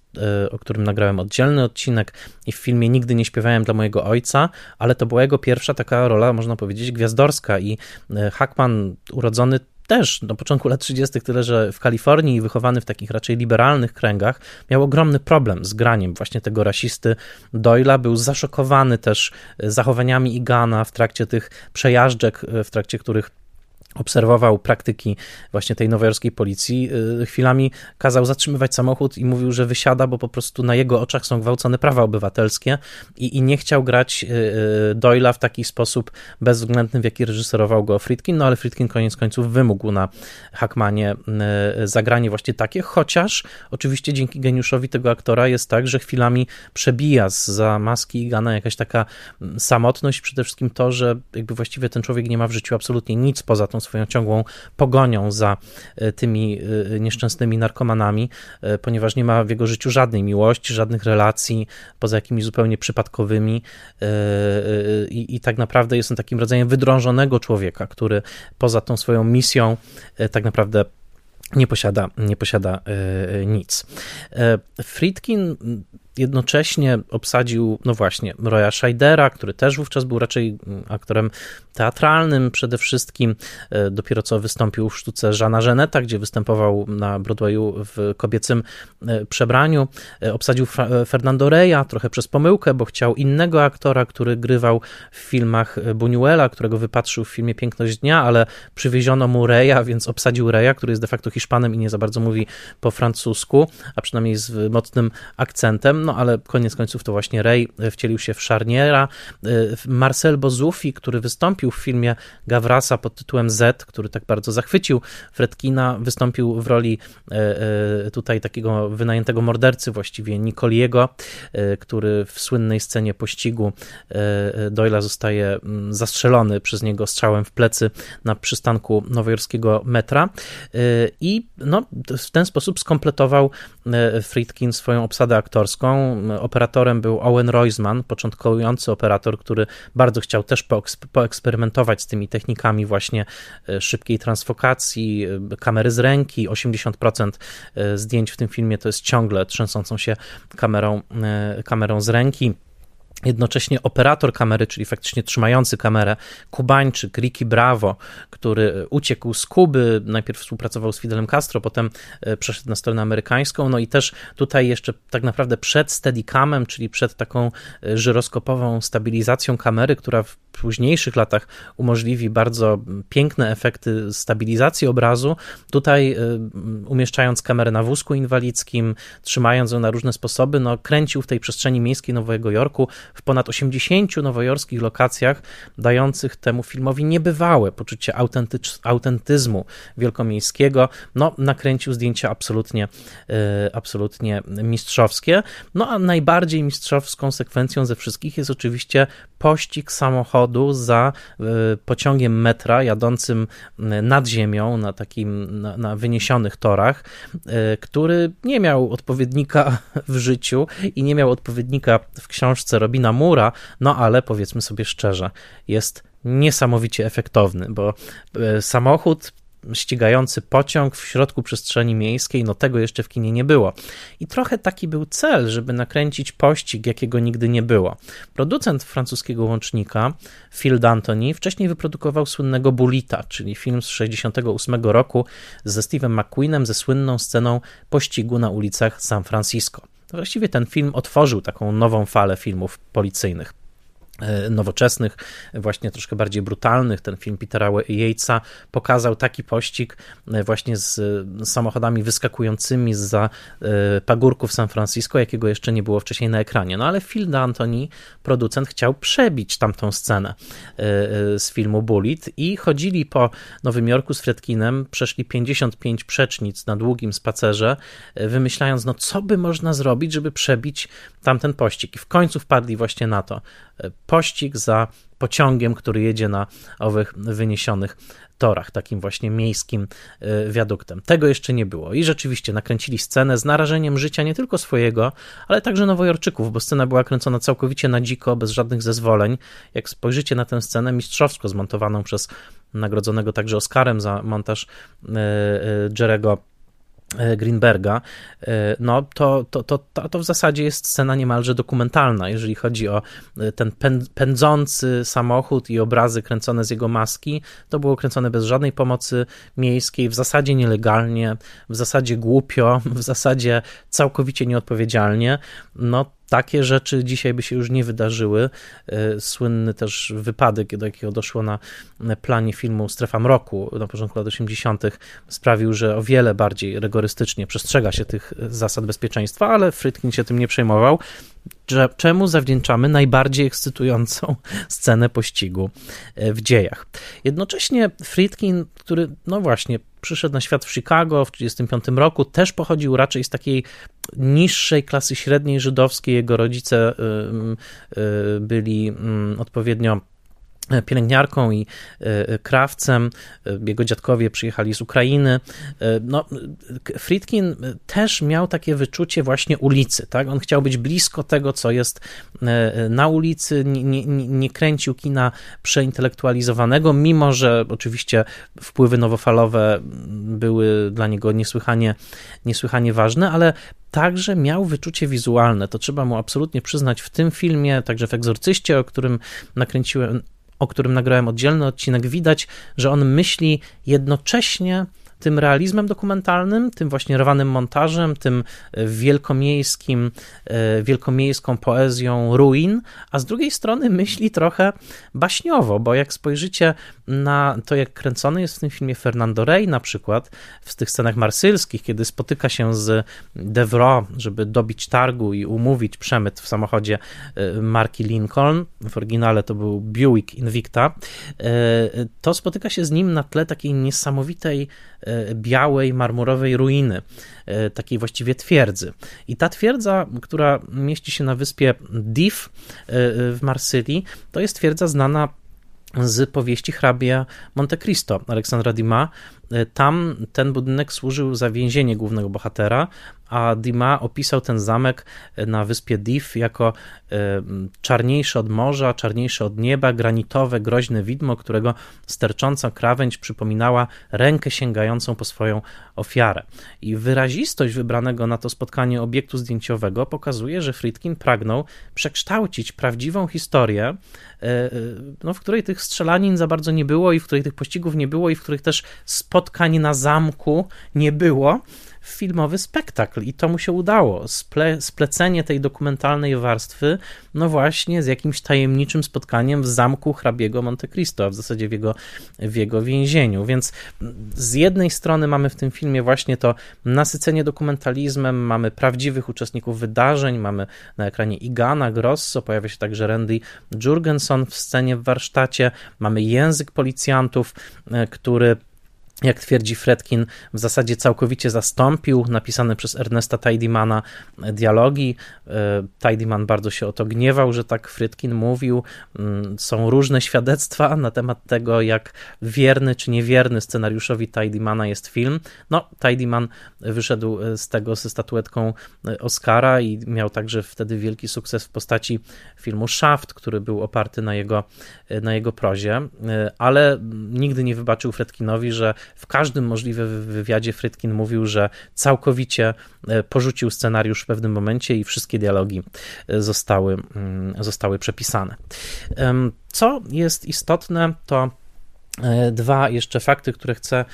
o którym nagrałem oddzielny odcinek i w filmie Nigdy nie śpiewałem dla mojego ojca, ale to była jego pierwsza taka rola, można powiedzieć, gwiazdorska i e, Hackman urodzony też na początku lat 30., tyle że w Kalifornii i wychowany w takich raczej liberalnych kręgach, miał ogromny problem z graniem właśnie tego rasisty Doyla. Był zaszokowany też e, zachowaniami Igana w trakcie tych przejażdżek, w trakcie których obserwował praktyki właśnie tej nowojorskiej policji, y, chwilami kazał zatrzymywać samochód i mówił, że wysiada, bo po prostu na jego oczach są gwałcone prawa obywatelskie i, i nie chciał grać y, y, Doyla w taki sposób bezwzględny, w jaki reżyserował go Friedkin, no ale Friedkin koniec końców wymógł na Hackmanie zagranie właśnie takie, chociaż oczywiście dzięki geniuszowi tego aktora jest tak, że chwilami przebija za maski i gana jakaś taka mm, samotność, przede wszystkim to, że jakby właściwie ten człowiek nie ma w życiu absolutnie nic poza tą swoją ciągłą pogonią za e, tymi e, nieszczęsnymi narkomanami, e, ponieważ nie ma w jego życiu żadnej miłości, żadnych relacji, poza jakimiś zupełnie przypadkowymi i, i tak naprawdę jest on takim rodzajem wydrążonego człowieka, który poza tą swoją misją tak naprawdę nie posiada, nie posiada nic. Friedkin jednocześnie obsadził, no właśnie, Roya Scheidera, który też wówczas był raczej mm, aktorem teatralnym przede wszystkim. E, dopiero co wystąpił w sztuce Żana Żeneta, gdzie występował na Broadwayu w kobiecym e, przebraniu. E, obsadził Fernando Reya trochę przez pomyłkę, bo chciał innego aktora, który grywał w filmach Buñuela, którego wypatrzył w filmie Piękność Dnia, ale przywieziono mu Reya, więc obsadził Reya, który jest de facto Hiszpanem i nie za bardzo mówi po francusku, a przynajmniej z mocnym akcentem no ale koniec końców to właśnie Ray wcielił się w Charniera. Marcel Bozufi, który wystąpił w filmie Gavrasa pod tytułem Z, który tak bardzo zachwycił Fredkina, wystąpił w roli tutaj takiego wynajętego mordercy właściwie Nicoliego, który w słynnej scenie pościgu Doyla zostaje mm, zastrzelony przez niego strzałem w plecy na przystanku nowojorskiego metra i no, w ten sposób skompletował Friedkin swoją obsadę aktorską. Operatorem był Owen Roisman, początkujący operator, który bardzo chciał też poeksperymentować z tymi technikami właśnie e, szybkiej transfokacji, e, kamery z ręki. 80% e, zdjęć w tym filmie to jest ciągle trzęsącą się kamerą, kamerą z ręki. Jednocześnie operator kamery, czyli faktycznie trzymający kamerę, Kubańczyk Ricky Bravo, który uciekł z Kuby, najpierw współpracował z Fidelem Castro, potem e, przeszedł na stronę amerykańską, no i też tutaj jeszcze tak naprawdę przed Steadicamem, czyli przed taką e, żyroskopową stabilizacją kamery, która w późniejszych latach umożliwi bardzo piękne efekty stabilizacji obrazu. Tutaj y, umieszczając kamerę na wózku inwalidzkim, trzymając ją na różne sposoby, no, kręcił w tej przestrzeni miejskiej Nowego Jorku w ponad 80 nowojorskich lokacjach, dających temu filmowi niebywałe poczucie autentycz, autentyzmu wielkomiejskiego. No, nakręcił zdjęcia absolutnie, y, absolutnie mistrzowskie. No, a najbardziej mistrzowską sekwencją ze wszystkich jest oczywiście pościg samochodu za e, pociągiem metra jadącym e, nad ziemią na takim na, na wyniesionych torach, e, który nie miał odpowiednika [LAUGHS] w życiu i nie miał odpowiednika w książce Robina Mura, no ale powiedzmy sobie szczerze, jest niesamowicie efektowny, bo samochód ścigający pociąg w środku przestrzeni miejskiej, no tego jeszcze w kinie nie było. I trochę taki był cel, żeby nakręcić pościg, jakiego nigdy nie było. Producent francuskiego łącznika, Phil D'Antoni, wcześniej wyprodukował słynnego Bulita, czyli film z 68 roku ze Steve'em McQueenem ze słynną sceną pościgu na ulicach San Francisco. Właściwie ten film otworzył taką nową falę filmów policyjnych. E, nowoczesnych, właśnie troszkę bardziej brutalnych. Ten film Petera Yatesa pokazał taki pościg e, właśnie z samochodami wyskakującymi za e, pagórków San Francisco, jakiego jeszcze nie było wcześniej na ekranie. No ale Phil D'Antoni, producent, chciał przebić tamtą scenę z filmu Bullet i chodzili po Nowym Jorku z Fredkinem, przeszli 55 przecznic na długim spacerze, wymyślając, no co by można zrobić, żeby przebić tamten pościg. I w końcu wpadli właśnie na to, pościg za pociągiem, który jedzie na owych wyniesionych torach, takim właśnie miejskim e, wiaduktem. Tego jeszcze nie było. I rzeczywiście nakręcili scenę z narażeniem życia nie tylko swojego, ale także Nowojorczyków, bo scena była kręcona całkowicie na dziko, bez żadnych zezwoleń. Jak spojrzycie na tę scenę mistrzowsko zmontowaną przez nagrodzonego także Oscarem za montaż e, e, Jerego Greenberga, e, no to, to, to, to w zasadzie jest scena niemalże dokumentalna, jeżeli chodzi o e, ten pędzący samochód i obrazy kręcone z jego maski. To było kręcone bez żadnej pomocy miejskiej, w zasadzie nielegalnie, w zasadzie głupio, [LAUGHS] w zasadzie całkowicie nieodpowiedzialnie. No takie rzeczy dzisiaj by się już nie wydarzyły. E, słynny też wypadek, do jakiego doszło na planie filmu Strefa Mroku na początku lat 80., sprawił, że o wiele bardziej rygorystycznie przestrzega się tych zasad bezpieczeństwa, ale Frytkin się tym nie przejmował czemu zawdzięczamy najbardziej ekscytującą [LAUGHS] scenę pościgu e, w dziejach. Jednocześnie Friedkin, który, no właśnie, przyszedł na świat w Chicago w 1935 roku, też pochodził raczej z takiej niższej klasy średniej żydowskiej. Jego rodzice y, byli odpowiednio pielęgniarką i e, krawcem. E, jego dziadkowie przyjechali z Ukrainy. E, no, Friedkin też miał takie wyczucie właśnie ulicy. Tak? On chciał być blisko tego, co jest na ulicy, nie, nie, nie kręcił kina przeintelektualizowanego, mimo że oczywiście wpływy nowofalowe były dla niego niesłychanie, niesłychanie ważne, ale także miał wyczucie wizualne. To trzeba mu absolutnie przyznać w tym filmie, także w Egzorcyście, o którym nakręciłem o którym nagrałem oddzielny odcinek, widać, że on myśli jednocześnie tym realizmem dokumentalnym, tym właśnie rwanym montażem, tym e, wielkomiejskim, e, wielkomiejską poezją ruin, a z drugiej strony myśli trochę baśniowo, bo jak spojrzycie na to, jak kręcony jest w tym filmie Fernando Rey na przykład, w tych scenach marsylskich, kiedy spotyka się z Devro, żeby dobić targu i umówić przemyt w samochodzie e, marki Lincoln, w oryginale to był Buick Invicta, e, to spotyka się z nim na tle takiej niesamowitej e, białej, marmurowej ruiny, takiej właściwie twierdzy. I ta twierdza, która mieści się na wyspie Dif w Marsylii, to jest twierdza znana z powieści hrabia Monte Cristo Aleksandra Dima. Tam ten budynek służył za więzienie głównego bohatera, a Dima opisał ten zamek na wyspie Dif jako e, czarniejszy od morza, czarniejszy od nieba, granitowe, groźne widmo, którego stercząca krawędź przypominała rękę sięgającą po swoją ofiarę. I wyrazistość wybranego na to spotkanie obiektu zdjęciowego pokazuje, że Friedkin pragnął przekształcić prawdziwą historię, e, e, no, w której tych strzelanin za bardzo nie było i w której tych pościgów nie było i w których też spotkań na zamku nie było, filmowy spektakl i to mu się udało. Sple, splecenie tej dokumentalnej warstwy, no właśnie z jakimś tajemniczym spotkaniem w zamku hrabiego Monte Cristo, a w zasadzie w jego, w jego więzieniu. Więc z jednej strony mamy w tym filmie właśnie to nasycenie dokumentalizmem, mamy prawdziwych uczestników wydarzeń, mamy na ekranie Igana, Grosso, pojawia się także Randy Jurgenson w scenie w warsztacie, mamy język policjantów, e, który jak twierdzi Fredkin, w zasadzie całkowicie zastąpił napisane przez Ernesta Tidymana dialogi. E, Tidyman bardzo się o to gniewał, że tak Fredkin mówił. Mm, są różne świadectwa na temat tego, jak wierny czy niewierny scenariuszowi Tidymana jest film. No, Tidyman wyszedł e, z tego ze statuetką e, Oscara i miał także wtedy wielki sukces w postaci filmu Shaft, który był oparty na jego, na jego prozie, ale nigdy nie wybaczył Fredkinowi, że w każdym możliwym wywiadzie Frytkin mówił, że całkowicie e, porzucił scenariusz w pewnym momencie i wszystkie dialogi e, zostały, mm, zostały przepisane. Co jest istotne, to e, dwa jeszcze fakty, które chcę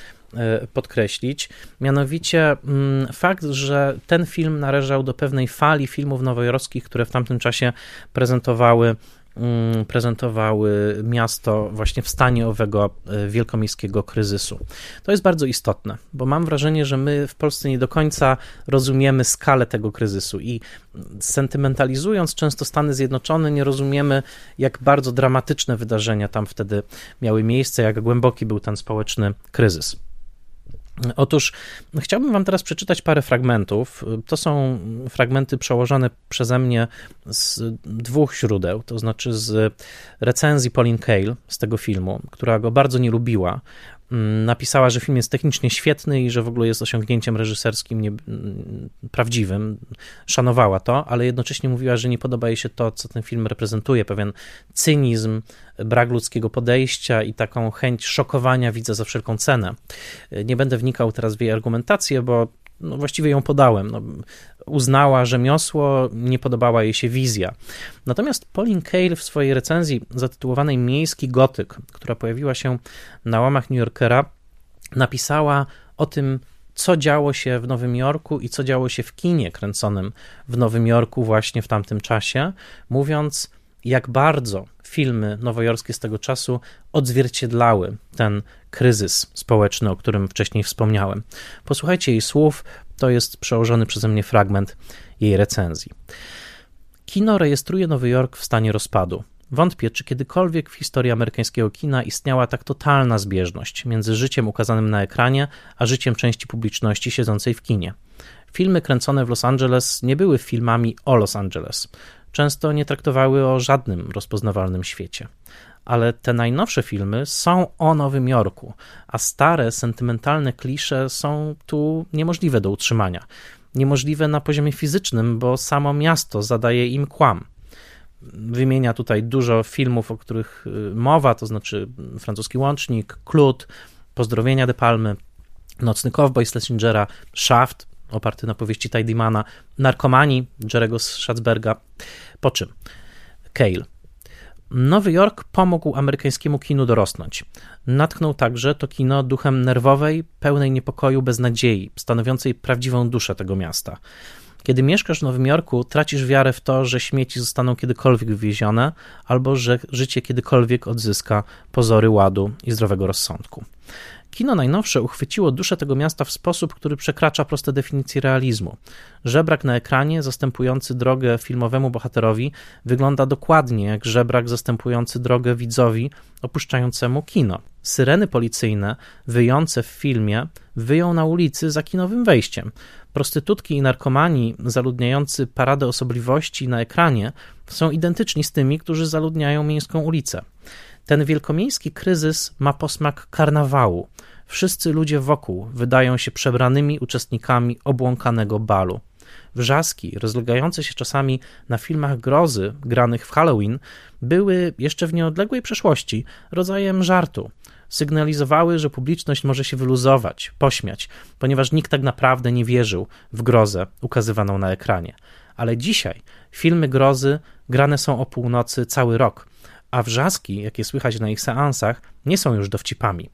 podkreślić. Mianowicie mm, fakt, że ten film należał do pewnej fali filmów nowojorskich, które w tamtym czasie prezentowały prezentowały miasto właśnie w stanie owego e, wielkomiejskiego kryzysu. To jest bardzo istotne, bo mam wrażenie, że my w Polsce nie do końca rozumiemy skalę tego kryzysu i sentymentalizując często Stany Zjednoczone, nie rozumiemy, jak bardzo dramatyczne wydarzenia tam wtedy miały miejsce, jak głęboki był ten społeczny kryzys. Otóż chciałbym Wam teraz przeczytać parę fragmentów. To są fragmenty przełożone przeze mnie z dwóch źródeł, to znaczy z recenzji Pauline Kael z tego filmu, która go bardzo nie lubiła, napisała, że film jest technicznie świetny i że w ogóle jest osiągnięciem reżyserskim nie, mm, prawdziwym. Szanowała to, ale jednocześnie mówiła, że nie podoba jej się to, co ten film reprezentuje, pewien cynizm, brak ludzkiego podejścia i taką chęć szokowania widza za wszelką cenę. Nie będę wnikał teraz w jej argumentację, bo no właściwie ją podałem. No, uznała rzemiosło, nie podobała jej się wizja. Natomiast Pauline Kael w swojej recenzji zatytułowanej Miejski Gotyk, która pojawiła się na łamach New Yorkera, napisała o tym, co działo się w Nowym Jorku i co działo się w kinie kręconym w Nowym Jorku właśnie w tamtym czasie, mówiąc, jak bardzo filmy nowojorskie z tego czasu odzwierciedlały ten kryzys społeczny, o którym wcześniej wspomniałem. Posłuchajcie jej słów, to jest przełożony przeze mnie fragment jej recenzji. Kino rejestruje Nowy Jork w stanie rozpadu. Wątpię, czy kiedykolwiek w historii amerykańskiego kina istniała tak totalna zbieżność między życiem ukazanym na ekranie, a życiem części publiczności siedzącej w kinie. Filmy kręcone w Los Angeles nie były filmami o Los Angeles. Często nie traktowały o żadnym rozpoznawalnym świecie ale te najnowsze filmy są o Nowym Jorku, a stare, sentymentalne klisze są tu niemożliwe do utrzymania. Niemożliwe na poziomie fizycznym, bo samo miasto zadaje im kłam. Wymienia tutaj dużo filmów, o których y, mowa, to znaczy francuski łącznik, Klut, Pozdrowienia de Palmy, Nocny Cowboy Schlesingera, Shaft, oparty na powieści Tidymana, Narkomani Jerego Schatzberga, po czym Cale. Nowy Jork pomógł amerykańskiemu kinu dorosnąć. Natchnął także to kino duchem nerwowej, pełnej niepokoju, beznadziei, stanowiącej prawdziwą duszę tego miasta. Kiedy mieszkasz w Nowym Jorku, tracisz wiarę w to, że śmieci zostaną kiedykolwiek wywiezione, albo że życie kiedykolwiek odzyska pozory ładu i zdrowego rozsądku. Kino najnowsze uchwyciło duszę tego miasta w sposób, który przekracza proste definicje realizmu. Żebrak na ekranie zastępujący drogę filmowemu bohaterowi wygląda dokładnie jak żebrak zastępujący drogę widzowi opuszczającemu kino. Syreny policyjne wyjące w filmie wyją na ulicy za kinowym wejściem. Prostytutki i narkomani zaludniający paradę osobliwości na ekranie są identyczni z tymi, którzy zaludniają miejską ulicę. Ten wielkomiejski kryzys ma posmak karnawału. Wszyscy ludzie wokół wydają się przebranymi uczestnikami obłąkanego balu. Wrzaski, rozlegające się czasami na filmach grozy granych w Halloween, były jeszcze w nieodległej przeszłości rodzajem żartu. Sygnalizowały, że publiczność może się wyluzować, pośmiać, ponieważ nikt tak naprawdę nie wierzył w grozę ukazywaną na ekranie. Ale dzisiaj filmy grozy grane są o północy cały rok a wrzaski, jakie słychać na ich seansach, nie są już dowcipami.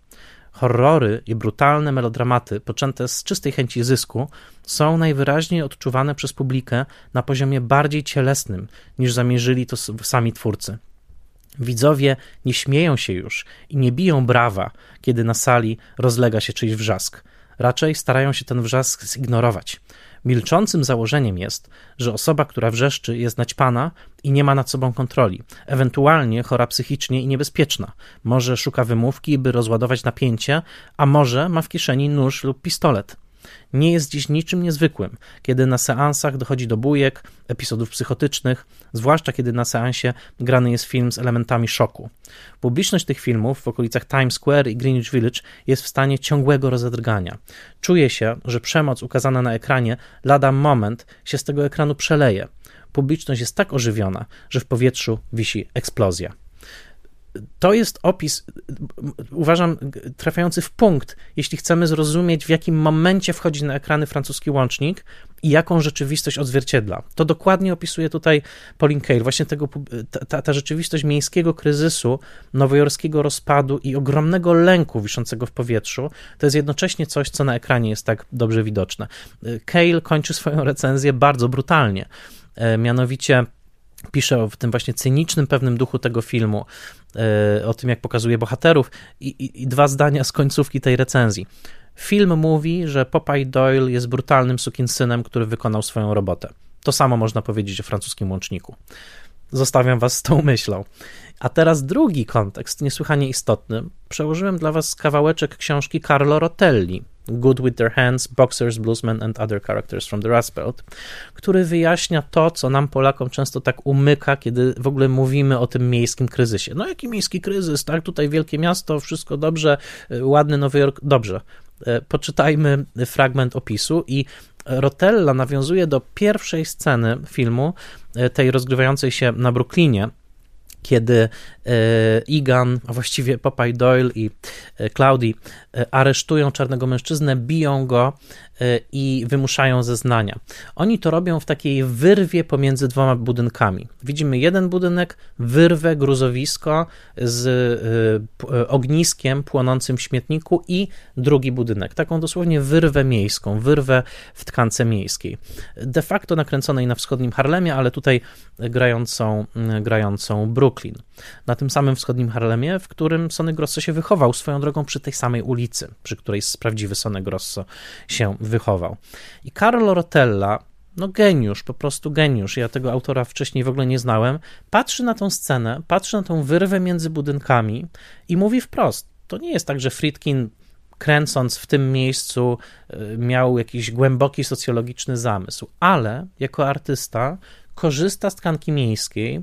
Horrory i brutalne melodramaty, poczęte z czystej chęci zysku, są najwyraźniej odczuwane przez publikę na poziomie bardziej cielesnym, niż zamierzyli to sami twórcy. Widzowie nie śmieją się już i nie biją brawa, kiedy na sali rozlega się czyjś wrzask. Raczej starają się ten wrzask zignorować. Milczącym założeniem jest, że osoba, która wrzeszczy, jest naćpana i nie ma nad sobą kontroli, ewentualnie chora psychicznie i niebezpieczna. Może szuka wymówki, by rozładować napięcie, a może ma w kieszeni nóż lub pistolet nie jest dziś niczym niezwykłym, kiedy na seansach dochodzi do bujek, epizodów psychotycznych, zwłaszcza kiedy na seansie grany jest film z elementami szoku. Publiczność tych filmów w okolicach Times Square i Greenwich Village jest w stanie ciągłego rozedrgania. Czuje się, że przemoc ukazana na ekranie lada moment się z tego ekranu przeleje. Publiczność jest tak ożywiona, że w powietrzu wisi eksplozja to jest opis, uważam, trafiający w punkt, jeśli chcemy zrozumieć, w jakim momencie wchodzi na ekrany francuski łącznik i jaką rzeczywistość odzwierciedla. To dokładnie opisuje tutaj Pauline Kael, właśnie tego, ta, ta rzeczywistość miejskiego kryzysu, nowojorskiego rozpadu i ogromnego lęku wiszącego w powietrzu. To jest jednocześnie coś, co na ekranie jest tak dobrze widoczne. Kael kończy swoją recenzję bardzo brutalnie. E, mianowicie pisze w tym właśnie cynicznym pewnym duchu tego filmu, e, o tym, jak pokazuje bohaterów, i, i, i, dwa zdania z końcówki tej recenzji. Film mówi, że Popeye Doyle jest brutalnym sukinsynem, który wykonał swoją robotę. To samo można powiedzieć o francuskim łączniku. Zostawiam was z tą myślą. A teraz drugi kontekst, niesłychanie istotny. Przełożyłem dla was kawałeczek książki Carlo Rotelli, Good with Their Hands, Boxers, Bluesmen and Other Characters from the Rust Belt, który wyjaśnia to, co nam Polakom często tak umyka, kiedy w ogóle mówimy o tym miejskim kryzysie. No jaki miejski kryzys, tak? Tutaj wielkie miasto, wszystko dobrze, ładny Nowy Jork, dobrze. E, poczytajmy fragment opisu i Rotella nawiązuje do pierwszej sceny filmu, e, tej rozgrywającej się na Brooklynie, kiedy Egan, a właściwie Popeye Doyle i e, Claudie e, aresztują czarnego mężczyznę, biją go e, i wymuszają zeznania. Oni to robią w takiej wyrwie pomiędzy dwoma budynkami. Widzimy jeden budynek, wyrwę, gruzowisko z ogniskiem płonącym w śmietniku i drugi budynek. Taką dosłownie wyrwę miejską, wyrwę w tkance miejskiej. De facto nakręconej na wschodnim Harlemie, ale tutaj grającą, grającą Brooklyn. Na tym samym wschodnim Harlemie, w którym Sonny Grosso się wychował, swoją drogą przy tej samej ulicy, przy której prawdziwy Sonny Grosso się wychował. I Carlo Rotella, no geniusz, po prostu geniusz. Ja tego autora wcześniej w ogóle nie znałem. Patrzy na tą scenę, patrzy na tą wyrwę między budynkami i mówi wprost: To nie jest tak, że Friedkin kręcąc w tym miejscu y, miał jakiś głęboki socjologiczny zamysł, ale jako artysta korzysta z tkanki miejskiej,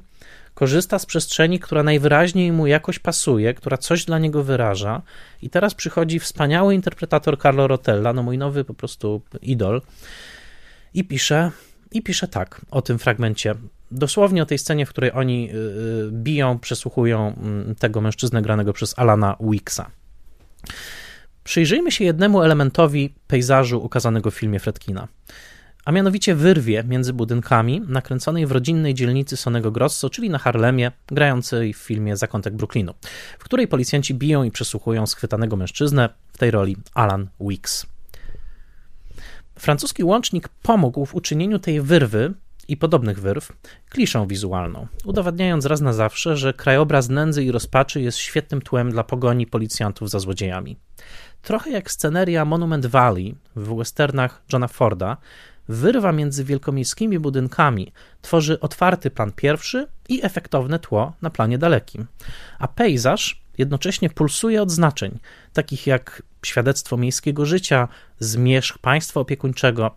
korzysta z przestrzeni, która najwyraźniej mu jakoś pasuje, która coś dla niego wyraża. I teraz przychodzi wspaniały interpretator Carlo Rotella, no mój nowy po prostu idol, i pisze, i pisze tak o tym fragmencie. Dosłownie o tej scenie, w której oni y, y, biją, przesłuchują mm, tego mężczyznę granego przez Alana Wicksa. Przyjrzyjmy się jednemu elementowi pejzażu ukazanego w filmie Fredkina a mianowicie wyrwie między budynkami nakręconej w rodzinnej dzielnicy Sonego Grosso, czyli na Harlemie, grającej w filmie Zakątek Brooklynu, w której policjanci biją i przesłuchują schwytanego mężczyznę, w tej roli Alan Weeks. Francuski łącznik pomógł w uczynieniu tej wyrwy i podobnych wyrw kliszą wizualną, udowadniając raz na zawsze, że krajobraz nędzy i rozpaczy jest świetnym tłem dla pogoni policjantów za złodziejami. Trochę jak sceneria Monument Valley w westernach Johna Forda, wyrwa między wielkomiejskimi budynkami tworzy otwarty plan pierwszy i efektowne tło na planie dalekim, a pejzaż jednocześnie pulsuje od znaczeń, takich jak świadectwo miejskiego życia, zmierzch państwa opiekuńczego.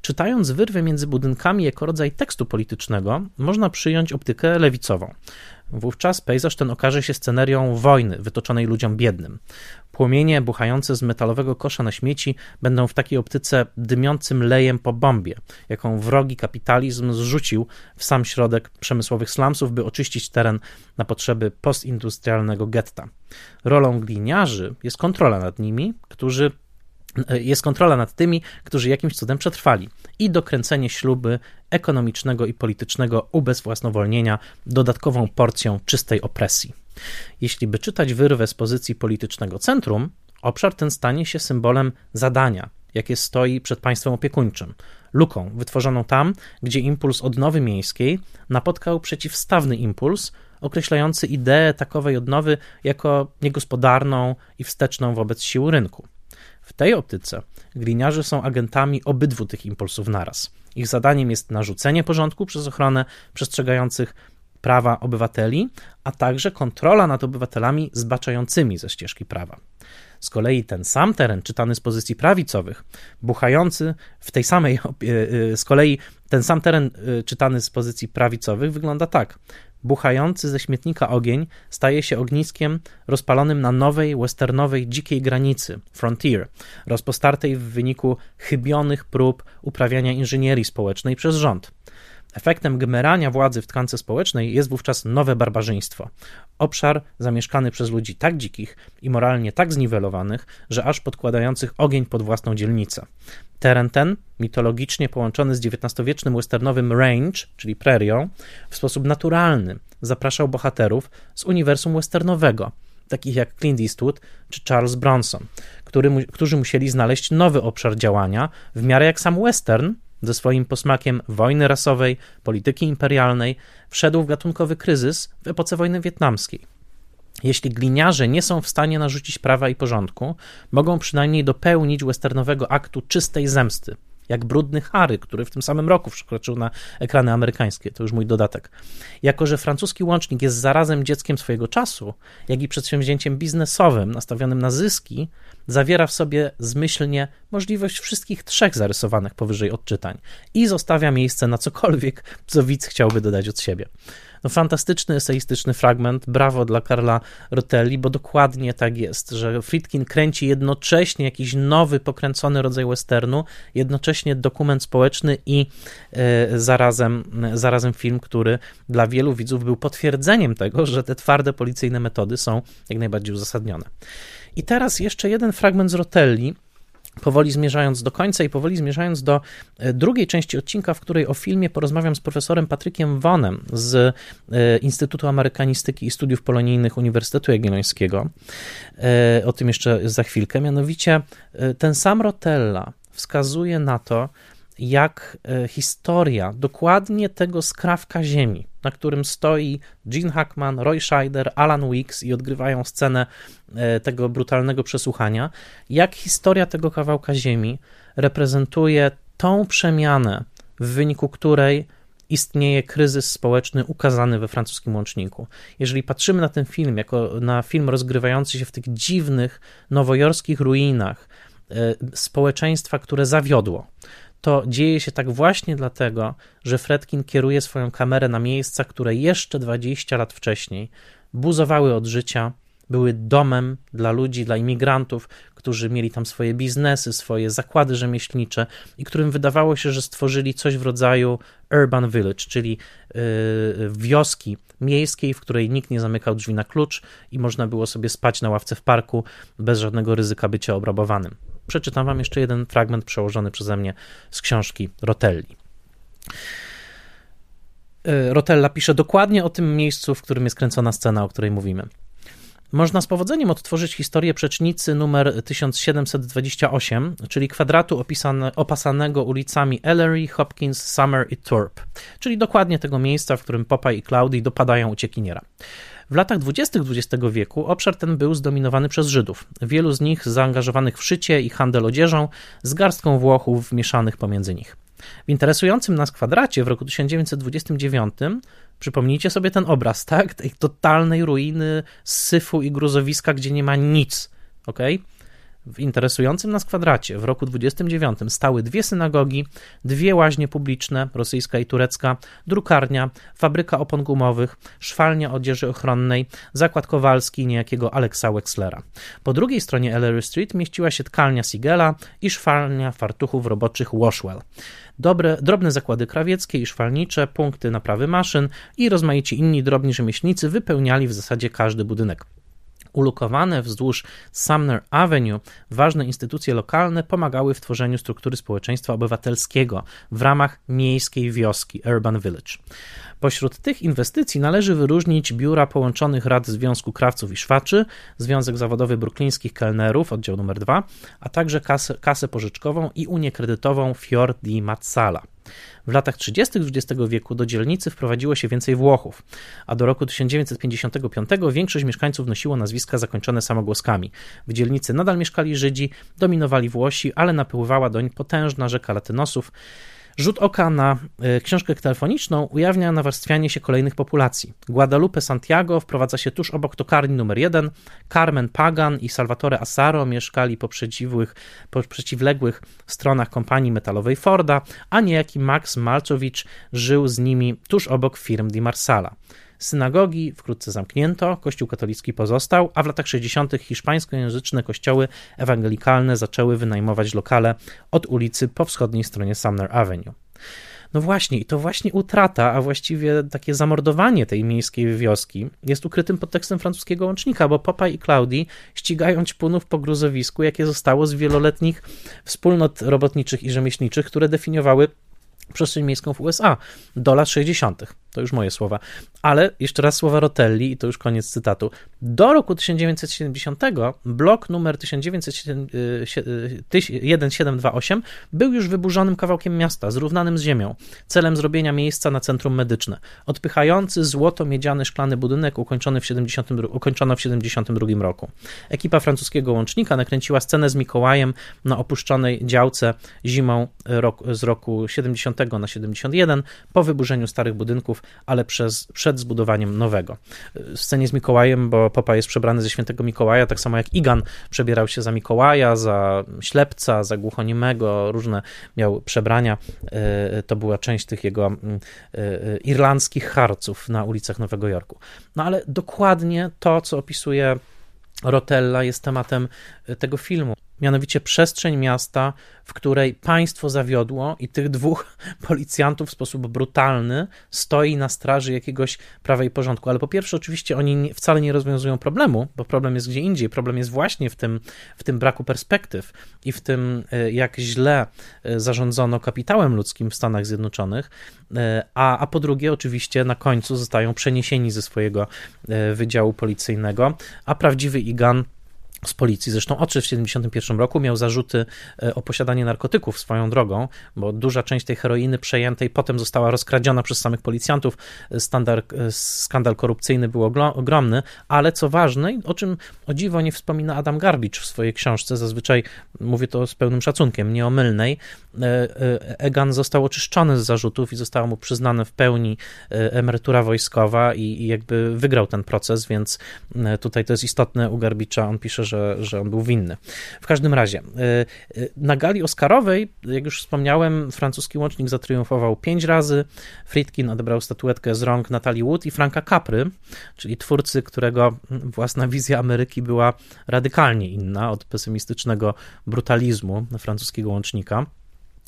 Czytając wyrwę między budynkami jako rodzaj tekstu politycznego, można przyjąć optykę lewicową. Wówczas pejzaż ten okaże się scenerią wojny wytoczonej ludziom biednym. Płomienie buchające z metalowego kosza na śmieci będą w takiej optyce dymiącym lejem po bombie, jaką wrogi kapitalizm zrzucił w sam środek przemysłowych slumsów, by oczyścić teren na potrzeby postindustrialnego getta. Rolą gliniarzy jest kontrola nad nimi, którzy jest kontrola nad tymi, którzy jakimś cudem przetrwali i dokręcenie śluby ekonomicznego i politycznego ubezwłasnowolnienia dodatkową porcją czystej opresji. Jeśli by czytać wyrwę z pozycji politycznego centrum, obszar ten stanie się symbolem zadania, jakie stoi przed państwem opiekuńczym, luką wytworzoną tam, gdzie impuls odnowy miejskiej napotkał przeciwstawny impuls określający ideę takowej odnowy jako niegospodarną i wsteczną wobec sił rynku. W tej optyce gliniarze są agentami obydwu tych impulsów naraz. Ich zadaniem jest narzucenie porządku przez ochronę przestrzegających prawa obywateli, a także kontrola nad obywatelami zbaczającymi ze ścieżki prawa. Z kolei ten sam teren, czytany z pozycji prawicowych, buchający w tej samej, [LAUGHS] e, e, z kolei ten sam teren e, czytany z pozycji prawicowych wygląda tak. Buchający ze śmietnika ogień staje się ogniskiem rozpalonym na nowej, westernowej, dzikiej granicy, frontier, rozpostartej w wyniku chybionych prób uprawiania inżynierii społecznej przez rząd. Efektem gmerania władzy w tkance społecznej jest wówczas nowe barbarzyństwo. Obszar zamieszkany przez ludzi tak dzikich i moralnie tak zniwelowanych, że aż podkładających ogień pod własną dzielnicę. Teren ten, mitologicznie połączony z XIX-wiecznym westernowym range, czyli prerią, w sposób naturalny zapraszał bohaterów z uniwersum westernowego, takich jak Clint Eastwood czy Charles Bronson, który, którzy musieli znaleźć nowy obszar działania, w miarę jak sam western, ze swoim posmakiem wojny rasowej, polityki imperialnej, wszedł w gatunkowy kryzys w epoce wojny wietnamskiej. Jeśli gliniarze nie są w stanie narzucić prawa i porządku, mogą przynajmniej dopełnić westernowego aktu czystej zemsty, jak brudny Harry, który w tym samym roku przekroczył na ekrany amerykańskie. To już mój dodatek. Jako, że francuski łącznik jest zarazem dzieckiem swojego czasu, jak i przedsięwzięciem biznesowym nastawionym na zyski, zawiera w sobie zmyślnie możliwość wszystkich trzech zarysowanych powyżej odczytań i zostawia miejsce na cokolwiek, co widz chciałby dodać od siebie. No, fantastyczny, eseistyczny fragment. Brawo dla Karla Rotelli, bo dokładnie tak jest, że Friedkin kręci jednocześnie jakiś nowy, pokręcony rodzaj westernu, jednocześnie dokument społeczny i e, zarazem, zarazem film, który dla wielu widzów był potwierdzeniem tego, że te twarde policyjne metody są jak najbardziej uzasadnione. I teraz jeszcze jeden fragment z Rotelli, powoli zmierzając do końca i powoli zmierzając do e, drugiej części odcinka, w której o filmie porozmawiam z profesorem Patrykiem Wonem z e, Instytutu Amerykanistyki i Studiów Polonijnych Uniwersytetu Jagiellońskiego. E, o tym jeszcze za chwilkę. Mianowicie ten sam Rotella wskazuje na to, jak historia dokładnie tego skrawka ziemi, na którym stoi Gene Hackman, Roy Scheider, Alan Weeks i odgrywają scenę e, tego brutalnego przesłuchania, jak historia tego kawałka ziemi reprezentuje tą przemianę, w wyniku której istnieje kryzys społeczny ukazany we francuskim łączniku. Jeżeli patrzymy na ten film jako na film rozgrywający się w tych dziwnych nowojorskich ruinach e, społeczeństwa, które zawiodło, to dzieje się tak właśnie dlatego, że Fredkin kieruje swoją kamerę na miejsca, które jeszcze 20 lat wcześniej buzowały od życia, były domem dla ludzi, dla imigrantów, którzy mieli tam swoje biznesy, swoje zakłady rzemieślnicze i którym wydawało się, że stworzyli coś w rodzaju urban village, czyli yy, wioski miejskiej, w której nikt nie zamykał drzwi na klucz i można było sobie spać na ławce w parku bez żadnego ryzyka bycia obrabowanym przeczytam wam jeszcze jeden fragment przełożony przeze mnie z książki Rotelli. E, Rotella pisze dokładnie o tym miejscu, w którym jest kręcona scena, o której mówimy. można z powodzeniem odtworzyć historię przecznicy numer 1728, czyli kwadratu opisane, opasanego ulicami Ellery, Hopkins, Summer i Thorpe, czyli dokładnie tego miejsca, w którym Popeye i Claudie dopadają uciekiniera. W latach 20. XX wieku obszar ten był zdominowany przez Żydów, wielu z nich zaangażowanych w szycie i handel odzieżą, z garstką Włochów mieszanych pomiędzy nich. W interesującym nas kwadracie w roku 1929 Przypomnijcie sobie ten obraz, tak? Tej totalnej ruiny, syfu i gruzowiska, gdzie nie ma nic. ok? W interesującym nas kwadracie w roku 29 stały dwie synagogi, dwie łaźnie publiczne, rosyjska i turecka, drukarnia, fabryka opon gumowych, szwalnia odzieży ochronnej, zakład kowalski niejakiego Alexa Wexlera. Po drugiej stronie Ellery Street mieściła się tkalnia Sigela i szwalnia fartuchów roboczych Washwell. Dobre, drobne zakłady krawieckie i szwalnicze, punkty naprawy maszyn i rozmaici inni drobni rzemieślnicy wypełniali w zasadzie każdy budynek. Ulokowane wzdłuż Sumner Avenue ważne instytucje lokalne pomagały w tworzeniu struktury społeczeństwa obywatelskiego w ramach miejskiej wioski Urban Village. Pośród tych inwestycji należy wyróżnić biura połączonych rad Związku Krawców i Szwaczy, Związek Zawodowy Brooklińskich Kelnerów, oddział numer 2, a także kasę, kasę pożyczkową i unię kredytową Fior di Mazzala. W latach 30. XX wieku do dzielnicy wprowadziło się więcej Włochów, a do roku 1955 większość mieszkańców nosiło nazwiska zakończone samogłoskami. W dzielnicy nadal mieszkali Żydzi, dominowali Włosi, ale napływała doń potężna rzeka latynosów, Rzut oka na e, książkę telefoniczną ujawnia nawarstwianie się kolejnych populacji. Guadalupe Santiago wprowadza się tuż obok tokarni numer 1. Carmen Pagan i Salvatore Asaro mieszkali po, po przeciwległych stronach kompanii metalowej Forda, a niejaki Max Malczowicz żył z nimi tuż obok firm Di Marsala. Synagogi wkrótce zamknięto, kościół katolicki pozostał, a w latach 60. hiszpańskojęzyczne kościoły ewangelikalne zaczęły wynajmować lokale od ulicy po wschodniej stronie Sumner Avenue. No właśnie, i to właśnie utrata, a właściwie takie zamordowanie tej miejskiej wioski jest ukrytym podtekstem francuskiego łącznika, bo Popeye i Claudie ścigają ćpunów po gruzowisku, jakie zostało z wieloletnich wspólnot robotniczych i rzemieślniczych, które definiowały przestrzeń miejską w USA do lat 60. To już moje słowa. Ale jeszcze raz słowa Rotelli, i to już koniec cytatu. Do roku 1970 blok numer 1728 był już wyburzonym kawałkiem miasta, zrównanym z ziemią, celem zrobienia miejsca na centrum medyczne. Odpychający złoto-miedziany szklany budynek ukończony w 70, ukończono w 1972 roku. Ekipa francuskiego łącznika nakręciła scenę z Mikołajem na opuszczonej działce zimą rok, z roku 70 na 71 po wyburzeniu starych budynków ale przez, przed zbudowaniem nowego. W scenie z Mikołajem, bo Popa jest przebrany ze świętego Mikołaja, tak samo jak Igan przebierał się za Mikołaja, za ślepca, za głuchoniemego, różne miał przebrania. E, to była część tych jego mm, e, irlandzkich harców na ulicach Nowego Jorku. No ale dokładnie to, co opisuje Rotella, jest tematem tego filmu mianowicie przestrzeń miasta, w której państwo zawiodło i tych dwóch [LAUGHS] policjantów w sposób brutalny stoi na straży jakiegoś prawa i porządku. Ale po pierwsze, oczywiście oni wcale nie rozwiązują problemu, bo problem jest gdzie indziej. Problem jest właśnie w tym, w tym braku perspektyw i w tym, e, jak źle e, zarządzono kapitałem ludzkim w Stanach Zjednoczonych. E, a, a po drugie, oczywiście, na końcu zostają przeniesieni ze swojego wydziału policyjnego, a prawdziwy Igan z policji. Zresztą odszedł w 1971 roku, miał zarzuty e, o posiadanie narkotyków swoją drogą, bo duża część tej heroiny przejętej potem została rozkradziona przez samych policjantów. Standard, e, skandal korupcyjny był ogromny, ale co ważne, o czym o dziwo nie wspomina Adam Garbicz w swojej książce, zazwyczaj mówię to z pełnym szacunkiem, nieomylnej, e, Egan został oczyszczony z zarzutów i została mu przyznana w pełni emerytura wojskowa i, i jakby wygrał ten proces, więc tutaj to jest istotne u Garbicza, on pisze, że, że on był winny. W każdym razie, na gali Oscarowej, jak już wspomniałem, francuski łącznik zatriumfował pięć razy. Friedkin odebrał statuetkę z rąk Natalii Wood i Franka Capry, czyli twórcy, którego własna wizja Ameryki była radykalnie inna od pesymistycznego brutalizmu francuskiego łącznika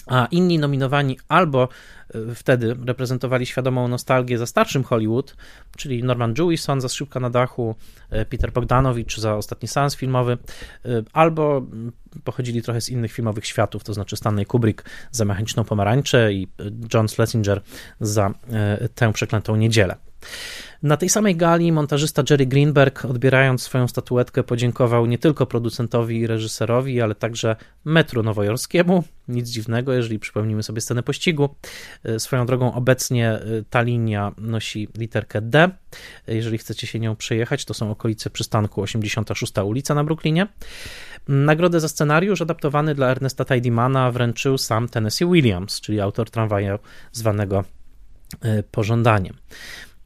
a inni nominowani albo e, wtedy reprezentowali świadomą nostalgię za starszym Hollywood, czyli Norman Jewison za Skrzypka na dachu, e, Peter Bogdanowicz za Ostatni seans filmowy, e, albo pochodzili trochę z innych filmowych światów, to znaczy Stanley Kubrick za Mechaniczną Pomarańczę i John Schlesinger za Tę przeklętą niedzielę. Na tej samej gali montażysta Jerry Greenberg, odbierając swoją statuetkę, podziękował nie tylko producentowi i reżyserowi, ale także metru nowojorskiemu. Nic dziwnego, jeżeli przypomnimy sobie scenę pościgu. E, swoją drogą obecnie e, ta linia nosi literkę D. Jeżeli chcecie się nią przejechać, to są okolice przystanku 86 ulica na Brooklynie. Nagrodę za scenariusz adaptowany dla Ernesta Tidymana wręczył sam Tennessee Williams, czyli autor tramwaju zwanego e, pożądaniem.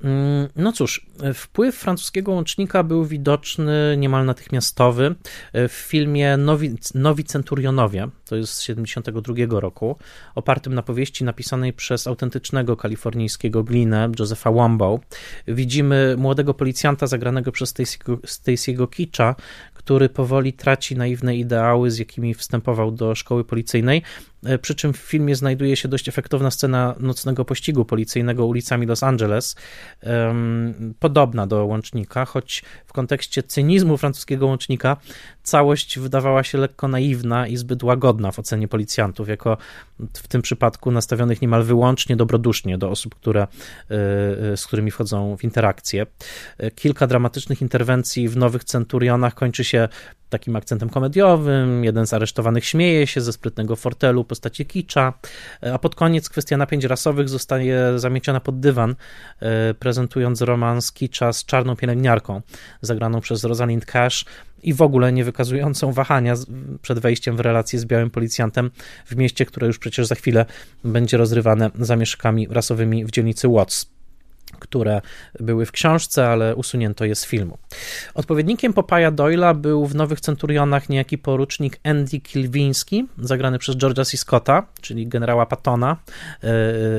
Mm, no cóż, wpływ francuskiego łącznika był widoczny niemal natychmiastowy w filmie Nowi, Nowi Centurionowie, to jest z 72 roku, opartym na powieści napisanej przez autentycznego kalifornijskiego glinę Josepha Wambow. Widzimy młodego policjanta zagranego przez Stacy'ego Kicza, który powoli traci naiwne ideały, z jakimi wstępował do szkoły policyjnej, e, przy czym w filmie znajduje się dość efektowna scena nocnego pościgu policyjnego ulicami Los Angeles, podobna do łącznika, choć w kontekście cynizmu francuskiego łącznika całość wydawała się lekko naiwna i zbyt łagodna w ocenie policjantów, jako w tym przypadku nastawionych niemal wyłącznie dobrodusznie do osób, które, e, e, z którymi wchodzą w interakcję. Kilka dramatycznych interwencji w Nowych Centurionach kończy się takim akcentem komediowym. Jeden z aresztowanych śmieje się ze sprytnego fortelu postaci Kicza, a pod koniec kwestia napięć rasowych zostaje zamieciona pod dywan, e, prezentując romans Kicza z czarną pielęgniarką, zagraną przez Rosalind Cash i w ogóle nie wykazującą wahania przed wejściem w relację z białym policjantem w mieście, które już przecież za chwilę będzie rozrywane zamieszkami rasowymi w dzielnicy Watts które były w książce, ale usunięto je z filmu. Odpowiednikiem Popaja Doyla był w Nowych Centurionach niejaki porucznik Andy Kilwiński, zagrany przez George'a C. Scotta, czyli generała Pattona e,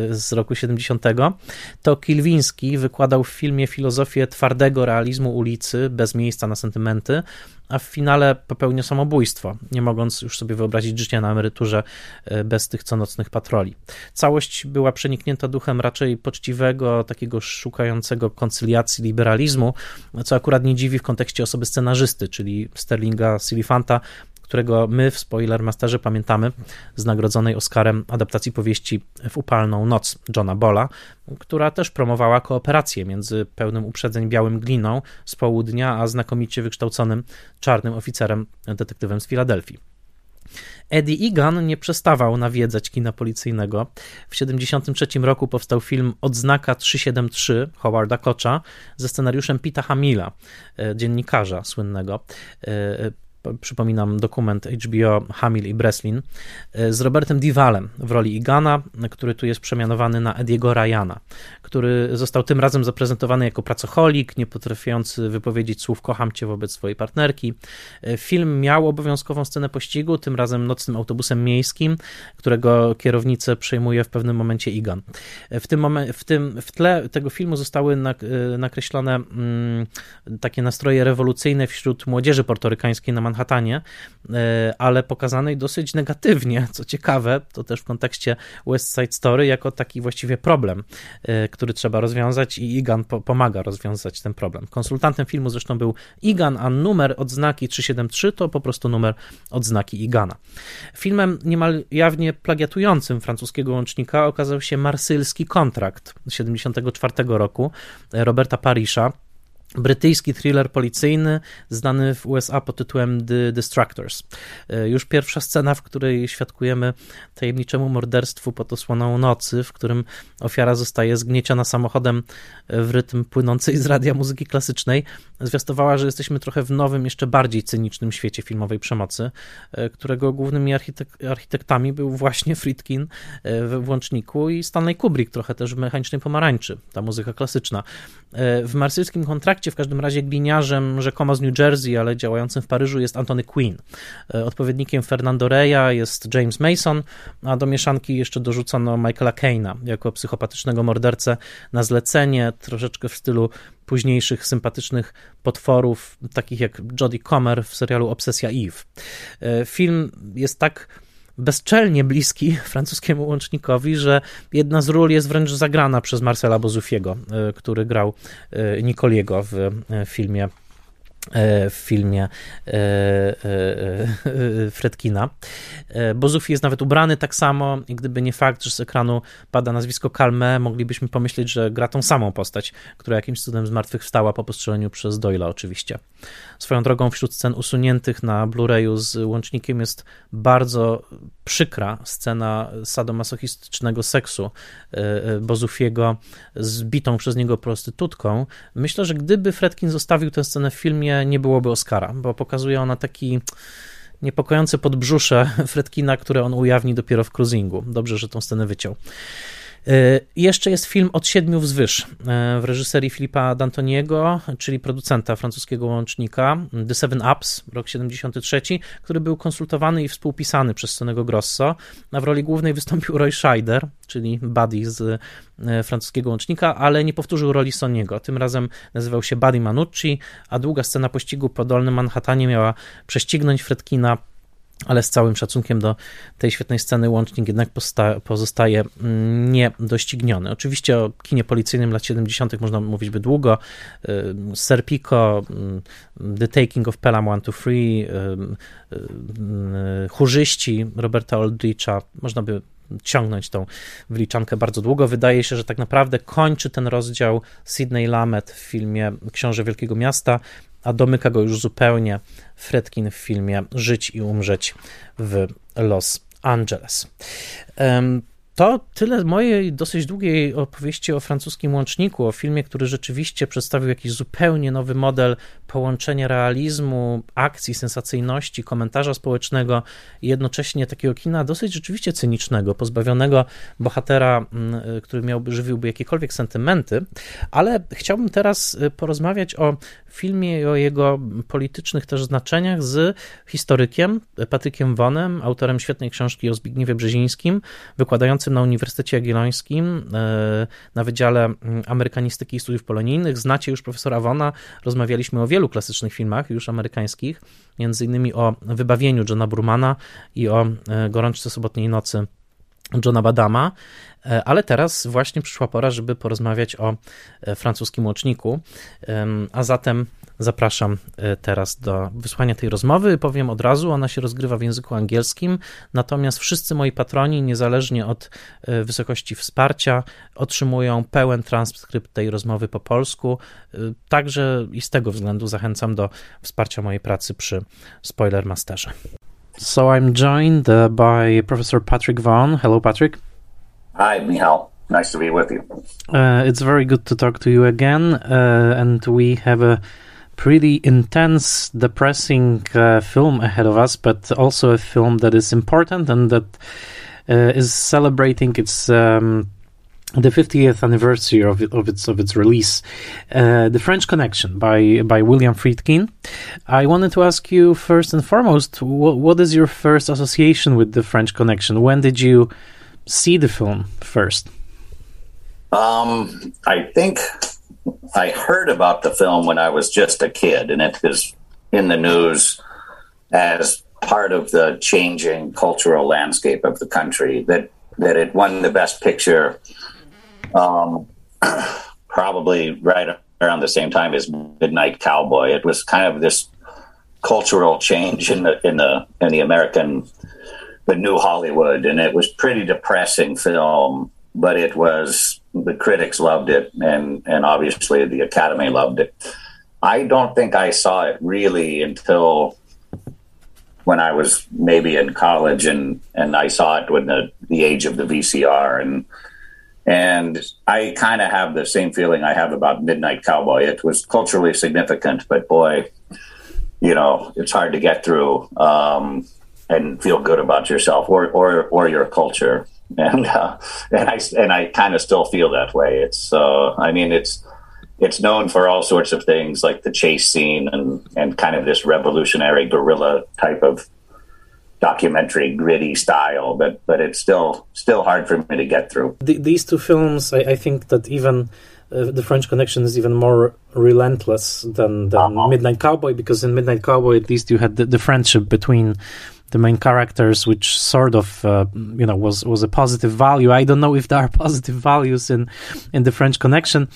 z roku 70. To Kilwiński wykładał w filmie filozofię twardego realizmu ulicy, bez miejsca na sentymenty, a w finale popełnia samobójstwo, nie mogąc już sobie wyobrazić życia na emeryturze e, bez tych conocnych patroli. Całość była przeniknięta duchem raczej poczciwego, takiego szukającego koncyliacji liberalizmu, co akurat nie dziwi w kontekście osoby scenarzysty, czyli Sterlinga Silifanta, którego my w Spoilermasterze pamiętamy z nagrodzonej Oscarem adaptacji powieści w upalną noc Johna Bola, która też promowała kooperację między pełnym uprzedzeń białym gliną z południa, a znakomicie wykształconym czarnym oficerem, detektywem z Filadelfii. Eddie Egan nie przestawał nawiedzać kina policyjnego. W 1973 roku powstał film Odznaka 373 Howarda Kocha ze scenariuszem Pita Hamila, e, dziennikarza słynnego. Przypominam dokument HBO Hamil i Breslin, e, z Robertem Divalem w roli Igana, który tu jest przemianowany na Ediego Ryana, który został tym razem zaprezentowany jako pracocholik, nie potrafiący wypowiedzieć słów kocham cię wobec swojej partnerki. E, film miał obowiązkową scenę pościgu, tym razem nocnym autobusem miejskim, którego kierownicę przejmuje w pewnym momencie Igan. E, w tym, momen- w tym w tle tego filmu zostały nakreślone mm, takie nastroje rewolucyjne wśród młodzieży portorykańskiej na Manhattanie, Manhattanie, e, ale pokazanej dosyć negatywnie, co ciekawe, to też w kontekście West Side Story, jako taki właściwie problem, e, który trzeba rozwiązać i Igan pomaga rozwiązać ten problem. Konsultantem filmu zresztą był Igan, a numer odznaki 373 to po prostu numer odznaki Igana. Filmem niemal jawnie plagiatującym francuskiego łącznika okazał się Marsylski Kontrakt 1974 roku Roberta Parisza, brytyjski thriller policyjny, znany w USA pod tytułem The Destructors. E, już pierwsza scena, w której świadkujemy tajemniczemu morderstwu pod osłoną nocy, w którym ofiara zostaje zgnieciona samochodem w rytm płynącej z radia muzyki klasycznej, zwiastowała, że jesteśmy trochę w nowym, jeszcze bardziej cynicznym świecie filmowej przemocy, e, którego głównymi architek architektami był właśnie Friedkin e, w Włączniku i Stanley Kubrick, trochę też w Mechanicznej Pomarańczy, ta muzyka klasyczna. W marsylskim kontrakcie w każdym razie gliniarzem rzekomo z New Jersey, ale działającym w Paryżu jest Antony Quinn. E, odpowiednikiem Fernando Reya jest James Mason, a do mieszanki jeszcze dorzucono Michaela Kane'a jako psychopatycznego mordercę na zlecenie, troszeczkę w stylu późniejszych sympatycznych potworów, takich jak Jodie Comer w serialu Obsesja Eve. E, film jest tak bezczelnie bliski francuskiemu łącznikowi, że jedna z ról jest wręcz zagrana przez Marcela Bozufiego, e, który grał e, Nicoliego w e, filmie w filmie Fredkina. Bozów jest nawet ubrany tak samo i gdyby nie fakt, że z ekranu pada nazwisko Kalme, moglibyśmy pomyśleć, że gra tą samą postać, która jakimś cudem zmartwychwstała po postrzeleniu przez Doyla oczywiście. Swoją drogą wśród scen usuniętych na Blu-rayu z łącznikiem jest bardzo przykra scena sadomasochistycznego seksu Bozufiego z bitą przez niego prostytutką. Myślę, że gdyby Fredkin zostawił tę scenę w filmie, nie byłoby Oscara, bo pokazuje ona taki niepokojące podbrzusze [LAUGHS] Fredkina, które on ujawni dopiero w cruisingu. Dobrze, że tą scenę wyciął. I jeszcze jest film Od siedmiu wzwyż w reżyserii Filipa D'Antoniego, czyli producenta francuskiego łącznika The Seven Ups, rok 73, który był konsultowany i współpisany przez Sonego Grosso. A w roli głównej wystąpił Roy Scheider, czyli Buddy z francuskiego łącznika, ale nie powtórzył roli Soniego. Tym razem nazywał się Buddy Manucci, a długa scena pościgu po Dolnym Manhattanie miała prześcignąć Fredkina ale z całym szacunkiem do tej świetnej sceny łącznik jednak pozostaje mm, niedościgniony. Oczywiście o kinie policyjnym lat 70. można mówić by długo. Y, Serpico, y, The Taking of Pelham 1 to 3, Chórzyści Roberta Aldricha, można by ciągnąć tą wyliczankę bardzo długo. Wydaje się, że tak naprawdę kończy ten rozdział Sidney Lamet w filmie Książę Wielkiego Miasta, a domyka go już zupełnie Fredkin w filmie Żyć i umrzeć w Los Angeles. To tyle mojej dosyć długiej opowieści o francuskim łączniku, o filmie, który rzeczywiście przedstawił jakiś zupełnie nowy model połączenia realizmu, akcji, sensacyjności, komentarza społecznego i jednocześnie takiego kina dosyć rzeczywiście cynicznego, pozbawionego bohatera, mm, który miałby, żywiłby jakiekolwiek sentymenty, ale chciałbym teraz y, porozmawiać o filmie i o jego politycznych też znaczeniach z historykiem Patrykiem Wonem, autorem świetnej książki o Zbigniewie Brzezińskim, wykładającym na Uniwersytecie Jagiellońskim e, na Wydziale mm, Amerykanistyki i Studiów Polonijnych. Znacie już profesora Wona, rozmawialiśmy o wielu klasycznych filmach już amerykańskich, między innymi o Wybawieniu Johna Burmana i o e, Gorączce Sobotniej Nocy Johna Badama, e, ale teraz właśnie przyszła pora, żeby porozmawiać o francuskim łączniku, a zatem zapraszam e, teraz do wysłania tej rozmowy. Powiem od razu, ona się rozgrywa w języku angielskim, natomiast wszyscy moi patroni, niezależnie od wysokości wsparcia, otrzymują pełen transkrypt tej rozmowy po polsku, także i z tego względu zachęcam do wsparcia mojej pracy przy Spoilermasterze. So I'm joined uh, by Professor Patrick Vaughan. Hello, Patrick. Hi, Michal. Nice to be with you. Uh, it's very good to talk to you again. Uh, and we have a pretty intense, depressing uh, film ahead of us, but also a film that is important and that uh, is celebrating its um, the 50th anniversary of, of its of its release, uh, "The French Connection" by by William Friedkin. I wanted to ask you first and foremost, what, what is your first association with the French Connection? When did you see the film first? Um, I think I heard about the film when I was just a kid, and it was in the news as part of the changing cultural landscape of the country. That that it won the best picture um, [CLEARS THROAT] probably right around the same time as Midnight Cowboy. It was kind of this cultural change in the in the in the American the new Hollywood, and it was pretty depressing film. But it was the critics loved it, and and obviously the Academy loved it. I don't think I saw it really until when I was maybe in college, and and I saw it when the the age of the VCR and and I kind of have the same feeling I have about Midnight Cowboy. It was culturally significant, but boy, you know, it's hard to get through um, and feel good about yourself or or or your culture. [LAUGHS] And uh, and I and I kind of still feel that way. It's uh, I mean it's it's known for all sorts of things like the chase scene and and kind of this revolutionary guerrilla type of documentary gritty style but but it's still still hard for me to get through the, these two films I, I, think that even uh, the French Connection is even more relentless than, than uh-huh. Midnight Cowboy because in Midnight Cowboy at least you had the, the friendship between the main characters, which sort of uh, you know was was a positive value. I don't know if there are [LAUGHS] positive values in in the French Connection.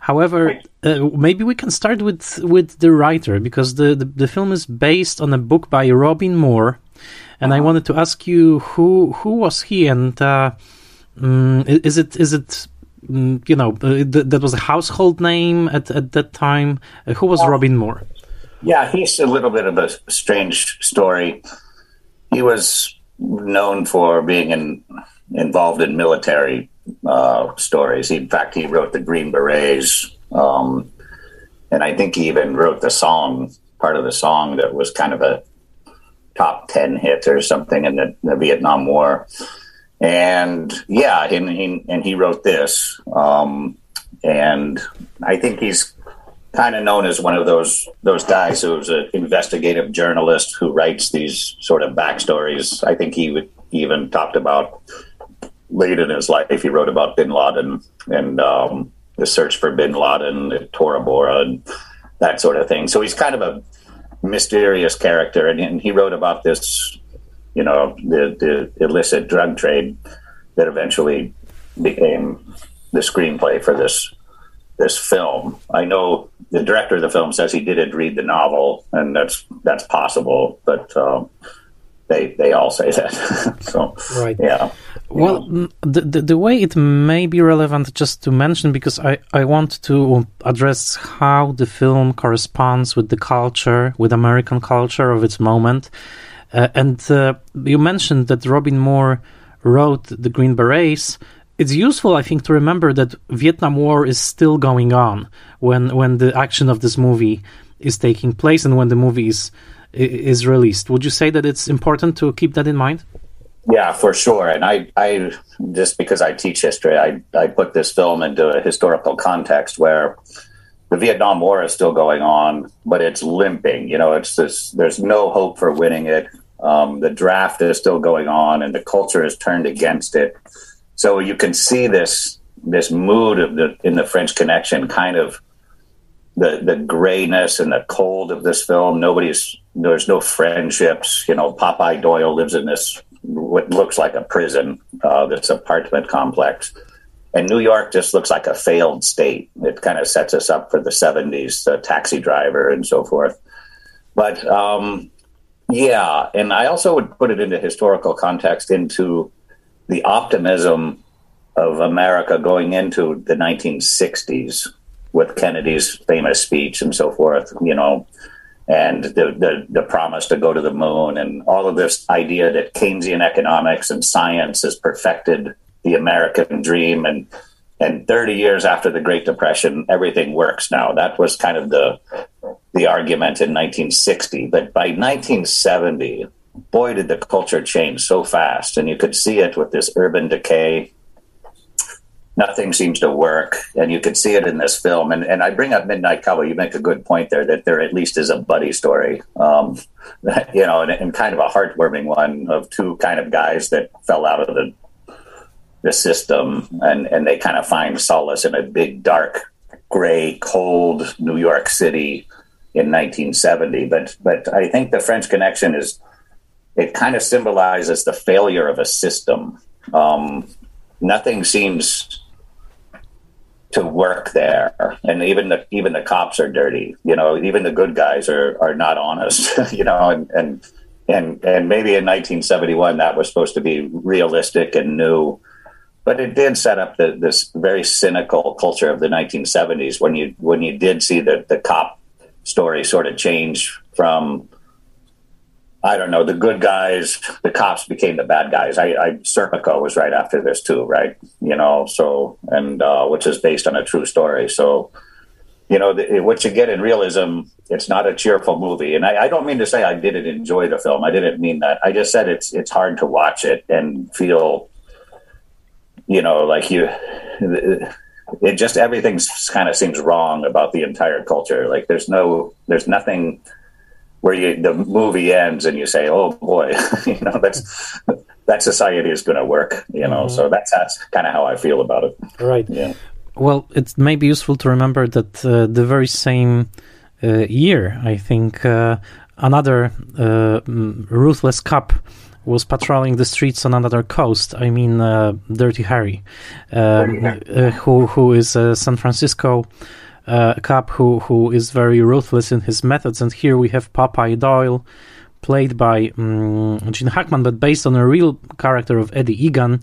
However, uh, maybe we can start with with the writer because the, the, the film is based on a book by Robin Moore, and uh-huh. I wanted to ask you who who was he and. Uh, um, is it is it mm, you know uh, th- that was a household name at, at that time uh, who was well, robin moore yeah he's a little bit of a strange story he was known for being in, involved in military uh, stories. He, in fact, he wrote the Green Berets, um, and I think he even wrote the song, part of the song that was kind of a top ten hit or something in the, the Vietnam War. And yeah, and he, and he wrote this, um, and I think he's kind of known as one of those those guys who's an investigative journalist who writes these sort of backstories. I think he would even talked about late in his life. He wrote about Bin Laden and um, the search for Bin Laden, Tora Bora, and that sort of thing. So he's kind of a mysterious character, and, and he wrote about this, you know, the, the illicit drug trade that eventually became the screenplay for this this film. I know the director of the film says he didn't read the novel, and that's that's possible, but um, they they all say that. [LAUGHS] so right, yeah. Well, the, the, the way it may be relevant just to mention because I I want to address how the film corresponds with the culture, with American culture of its moment, uh, and uh, you mentioned that Robin Moore wrote the Green Berets it's useful, I think, to remember that Vietnam War is still going on when when the action of this movie is taking place and when the movie is is released. Would you say that it's important to keep that in mind? Yeah, for sure. And I, I just because I teach history, I, I put this film into a historical context where the Vietnam War is still going on, but it's limping. You know, it's this. There's no hope for winning it. Um, the draft is still going on, and the culture is turned against it. So you can see this this mood of the in the French Connection, kind of the the grayness and the cold of this film. Nobody's there's no friendships. You know, Popeye Doyle lives in this what looks like a prison, uh, this apartment complex. And New York just looks like a failed state. It kind of sets us up for the 70s, the taxi driver and so forth. But um, yeah, and I also would put it into historical context into the optimism of America going into the 1960s with Kennedy's famous speech and so forth, you know, and the, the, the, promise to go to the moon and all of this idea that Keynesian economics and science has perfected the American dream. And, and 30 years after the Great Depression, everything works now. That was kind of the, the argument in 1960. But by 1970, boy, did the culture change so fast. And you could see it with this urban decay. Nothing seems to work. And you could see it in this film. And, and I bring up Midnight Cowboy. You make a good point there that there at least is a buddy story, um, [LAUGHS] you know, and, and kind of a heartwarming one of two kind of guys that fell out of the the system and, and they kind of find solace in a big, dark, gray, cold New York City in 1970. But but I think the French Connection is it kind of symbolizes the failure of a system. Um, nothing seems to work there, and even the even the cops are dirty. You know, even the good guys are are not honest. [LAUGHS] you know, and and and and maybe in 1971 that was supposed to be realistic and new. But it did set up the, this very cynical culture of the 1970s when you when you did see the, the cop story sort of change from I don't know, the good guys, the cops became the bad guys. I, I Serpico was right after this too, right? You know, so and uh, which is based on a true story. So, you know, the, what you get in realism, it's not a cheerful movie. And I, I, don't mean to say I didn't enjoy the film. I didn't mean that. I just said it's it's hard to watch it and feel, you know, like you. It just everything kind of seems wrong about the entire culture. Like there's no, there's nothing where you the movie ends and you say, "Oh boy, [LAUGHS] you know that's that society is going to work." You know, mm-hmm. so that's that's kind of how I feel about it. Right. Yeah. Well, it may be useful to remember that uh, the very same uh, year, I think. Uh, another uh, mm, ruthless cop was patrolling the streets on another coast. I mean, uh, Dirty Harry, um, uh, who who is a San Francisco uh, cop who who is very ruthless in his methods. And here we have Popeye Doyle, played by um, Gene Hackman, but based on a real character of Eddie Egan.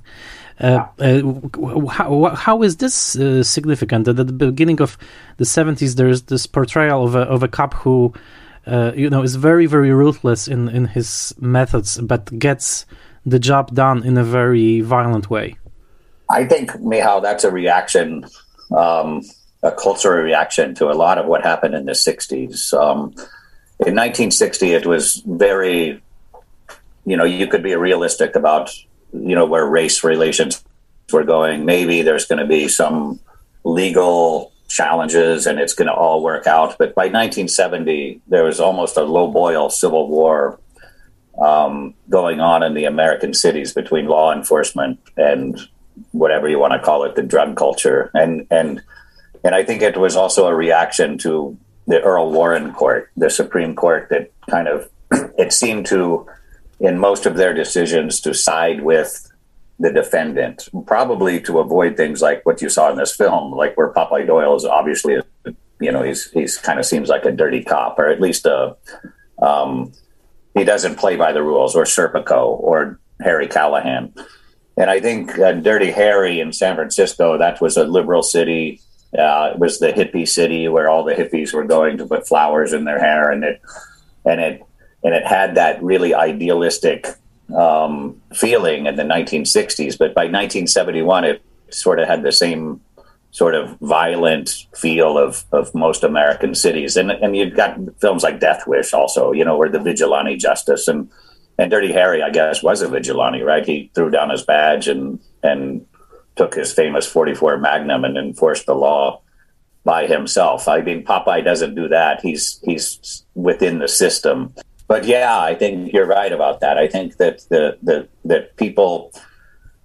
Uh, uh, how, how is this uh, significant? At the beginning of the 70s, there's this portrayal of a, of a cop who uh, you know, is very, very ruthless in, in his methods, but gets the job done in a very violent way. I think, Michal, that's a reaction, um, a cultural reaction to a lot of what happened in the 60s. Um, in 1960, it was very, you know, you could be realistic about, you know, where race relations were going. Maybe there's going to be some legal challenges and it's going to all work out. But by 1970, there was almost a low boil civil war um, going on in the American cities between law enforcement and whatever you want to call it, the drug culture. And, and, and I think it was also a reaction to the Earl Warren Court, the Supreme Court that kind of, [CLEARS THROAT] it seemed to, in most of their decisions, to side with the defendant, probably to avoid things like what you saw in this film, like where Popeye Doyle is obviously, you know, he's he's kind of seems like a dirty cop, or at least a, um, he doesn't play by the rules, or Serpico, or Harry Callahan. And I think uh, Dirty Harry in San Francisco, that was a liberal city. Uh, it was the hippie city where all the hippies were going to put flowers in their hair, and it and it and it had that really idealistic um, feeling in the 1960s, but by 1971, it sort of had the same sort of violent feel of, of most American cities. And, and you've got films like Death Wish also, you know, where the vigilante justice and, and Dirty Harry, I guess, was a vigilante, right? He threw down his badge and, and took his famous 44 Magnum and enforced the law by himself. I mean, Popeye doesn't do that. He's, he's within the system but yeah, I think you're right about that. I think that the, the that people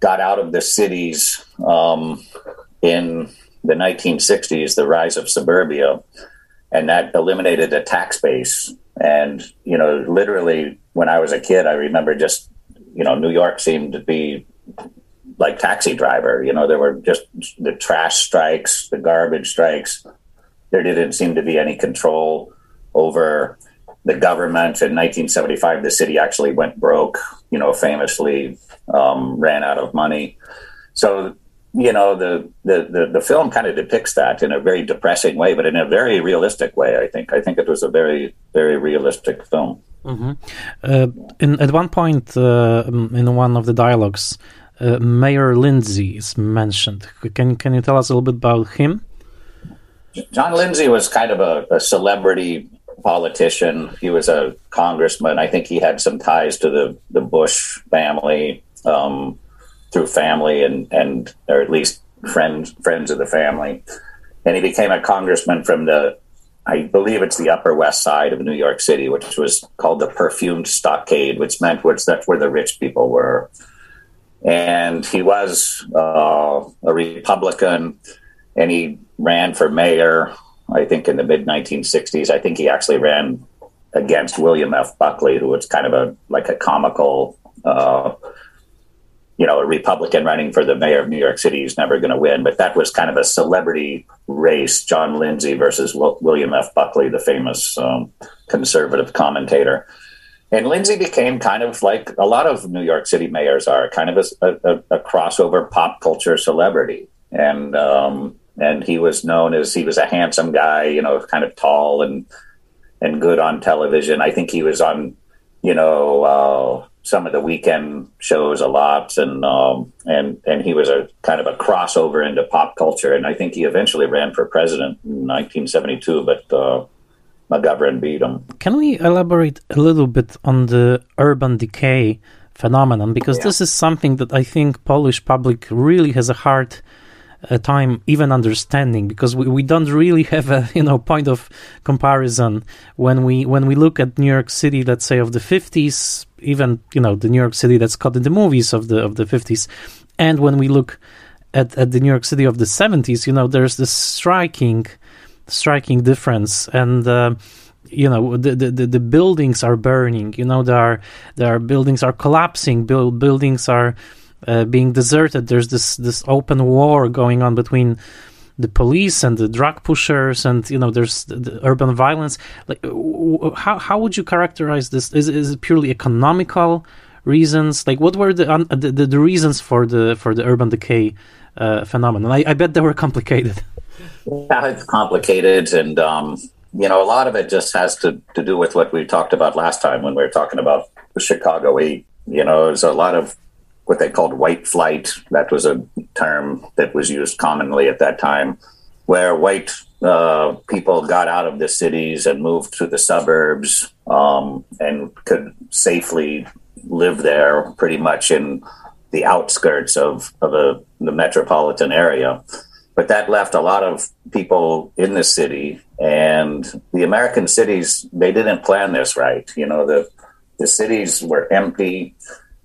got out of the cities um, in the 1960s, the rise of suburbia, and that eliminated the tax base. And you know, literally, when I was a kid, I remember just you know, New York seemed to be like taxi driver. You know, there were just the trash strikes, the garbage strikes. There didn't seem to be any control over the government in 1975, the city actually went broke, you know, famously um, ran out of money. So, you know, the, the, the, the film kind of depicts that in a very depressing way, but in a very realistic way, I think. I think it was a very, very realistic film. Mm-hmm. Uh, in, at one point uh, in one of the dialogues, uh, Mayor Lindsay is mentioned. Can, can you tell us a little bit about him? John Lindsay was kind of a, a celebrity politician. He was a congressman. I think he had some ties to the the Bush family um, through family and and or at least friends friends of the family. And he became a congressman from the I believe it's the Upper West Side of New York City, which was called the Perfumed Stockade, which meant which that's where the rich people were. And he was uh, a Republican, and he ran for mayor I think in the mid 1960s. I think he actually ran against William F. Buckley, who was kind of a like a comical, uh, you know, a Republican running for the mayor of New York City. He's never going to win, but that was kind of a celebrity race: John Lindsay versus William F. Buckley, the famous um, conservative commentator. And Lindsay became kind of like a lot of New York City mayors are, kind of a, a, a crossover pop culture celebrity. And um, and he was known as he was a handsome guy, you know, kind of tall and and good on television. I think he was on, you know, uh, some of the weekend shows a lot, and um, and and he was a kind of a crossover into pop culture. And I think he eventually ran for president in 1972, but uh, McGovern beat him. Can we elaborate a little bit on the urban decay phenomenon? Because yeah. this is something that I think Polish public really has a hard a time even understanding because we, we don't really have a [LAUGHS] you know point of comparison when we when we look at New York City let's say of the 50s even you know the New York City that's caught in the movies of the of the 50s and when we look at, at the New York City of the 70s you know there's this striking striking difference. And uh, you know the, the the buildings are burning. You know there are there are buildings are collapsing. Build, buildings are uh, being deserted. There's this this open war going on between the police and the drug pushers and you know there's the, the urban violence. Like how how would you characterize this? Is is it purely economical reasons? Like what were the the, the reasons for the for the urban decay uh, phenomenon I, I bet they were complicated yeah it's complicated and um you know, a lot of it just has to, to do with what we talked about last time when we were talking about the Chicago Eight. You know, there's a lot of what they called white flight. That was a term that was used commonly at that time, where white uh, people got out of the cities and moved to the suburbs um, and could safely live there pretty much in the outskirts of, of a, the metropolitan area. But that left a lot of people in the city and the American cities, they didn't plan this right. You know, the, the cities were empty.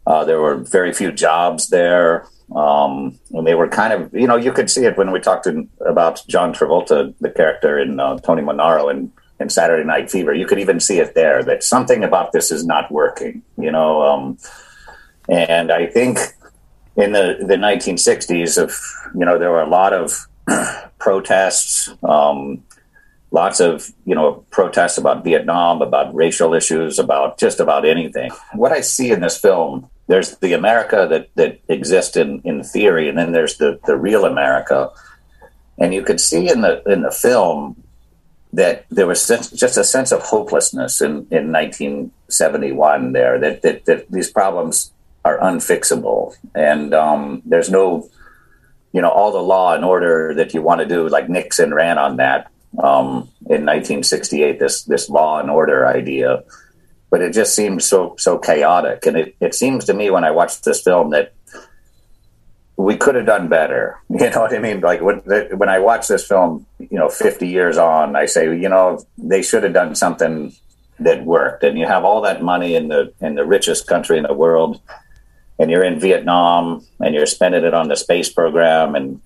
Uh, there were very few jobs there. Um, and they were kind of, you know, you could see it when we talked about John Travolta, the character in uh, Tony Manaro in, in Saturday Night Fever. You could even see it there that something about this is not working, you know. Um, and I think in the, the 1960s, of you know, there were a lot of [CLEARS THROAT] protests. Um, lots of you know protests about Vietnam, about racial issues, about just about anything. What I see in this film, there's the America that that exists in in theory, and then there's the the real America. And you could see in the in the film that there was just a sense of hopelessness in, in 1971 there that, that, that these problems are unfixable. And um, there's no you know all the law and order that you want to do like nixon ran on that um, in 1968 this this law and order idea. But it just seems so so chaotic. And it, it seems to me when i watch this film that we could have done better. [LAUGHS] You know what i mean? Like when, when i watch this film you know 50 years on i say you know they should have done something that worked. And you have all that money in the in the richest country in the world and you're in vietnam and you're spending it on the space program and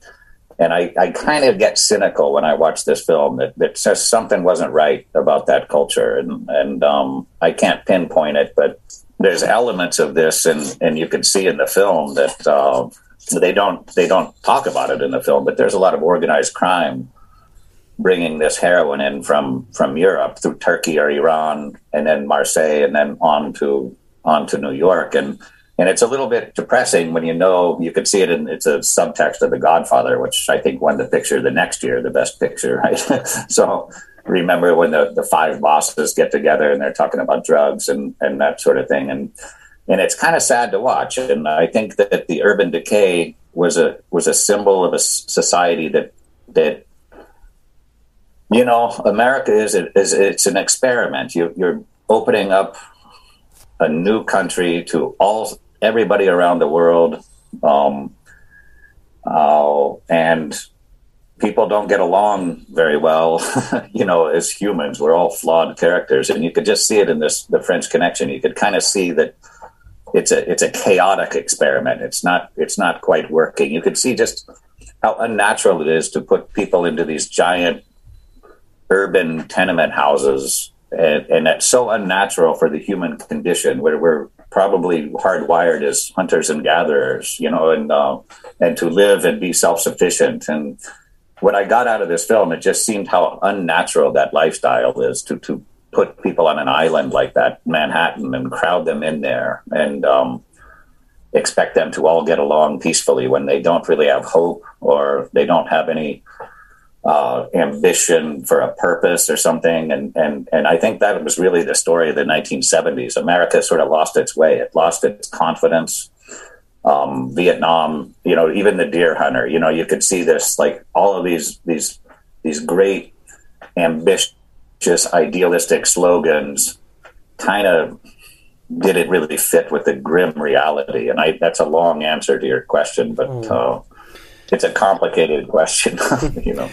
and I, I kind of get cynical when I watch this film that, that says something wasn't right about that culture, and and um, I can't pinpoint it, but there's elements of this, and and you can see in the film that uh, they don't they don't talk about it in the film, but there's a lot of organized crime bringing this heroin in from from Europe through Turkey or Iran, and then Marseille, and then on to on to New York, and and it's a little bit depressing when you know you could see it in it's a subtext of the godfather which i think won the picture the next year the best picture [LAUGHS] right? So remember when the, the five bosses get together and they're talking about drugs and and that sort of thing. And and it's kind of sad to watch. And i think that the urban decay was a was a symbol of a society that that you know america is is it's an experiment. You, you're opening up a new country to all everybody around the world, um, uh, and people don't get along very well. [LAUGHS] you know, as humans, we're all flawed characters, and you could just see it in this the French Connection. You could kind of see that it's a it's a chaotic experiment. It's not it's not quite working. You could see just how unnatural it is to put people into these giant urban tenement houses and, and that's so unnatural for the human condition where we're probably hardwired as hunters and gatherers you know and uh, and to live and be self-sufficient. And what i got out of this film it just seemed how unnatural that lifestyle is to to put people on an island like that manhattan and crowd them in there and um, expect them to all get along peacefully when they don't really have hope or they don't have any uh, ambition for a purpose or something. And, and, and I think that was really the story of the 1970s. America sort of lost its way. It lost its confidence. Um, Vietnam, you know, even the deer hunter, you know, you could see this, like all of these, these, these great, ambitious, idealistic slogans kind of did it really fit with the grim reality? And I, that's a long answer to your question, but, mm. uh, it's a complicated question, [LAUGHS] you know.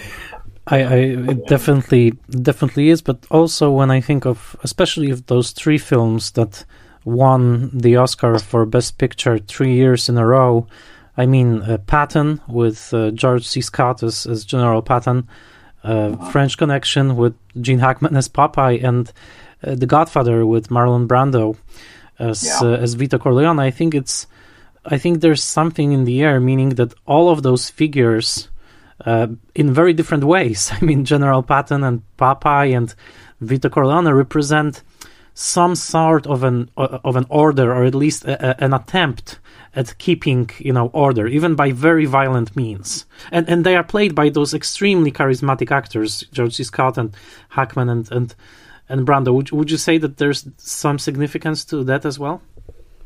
I, I it definitely definitely is, but also when I think of especially of those three films that won the Oscar for Best Picture three years in a row. I mean, uh, Patton with uh, George C. Scott as, as General Patton, uh, French Connection with Gene Hackman as Popeye, and uh, The Godfather with Marlon Brando as Yeah. uh, as Vito Corleone. I think it's I think there's something in the air, meaning that all of those figures, uh, in very different ways. [LAUGHS] I mean, General Patton and Popeye and Vito Corleone represent some sort of an of an order, or at least a, a- an attempt at keeping you know order, even by very violent means. And and they are played by those extremely charismatic actors, George C. Scott and Hackman and and and Brando. Would would you say that there's some significance to that as well?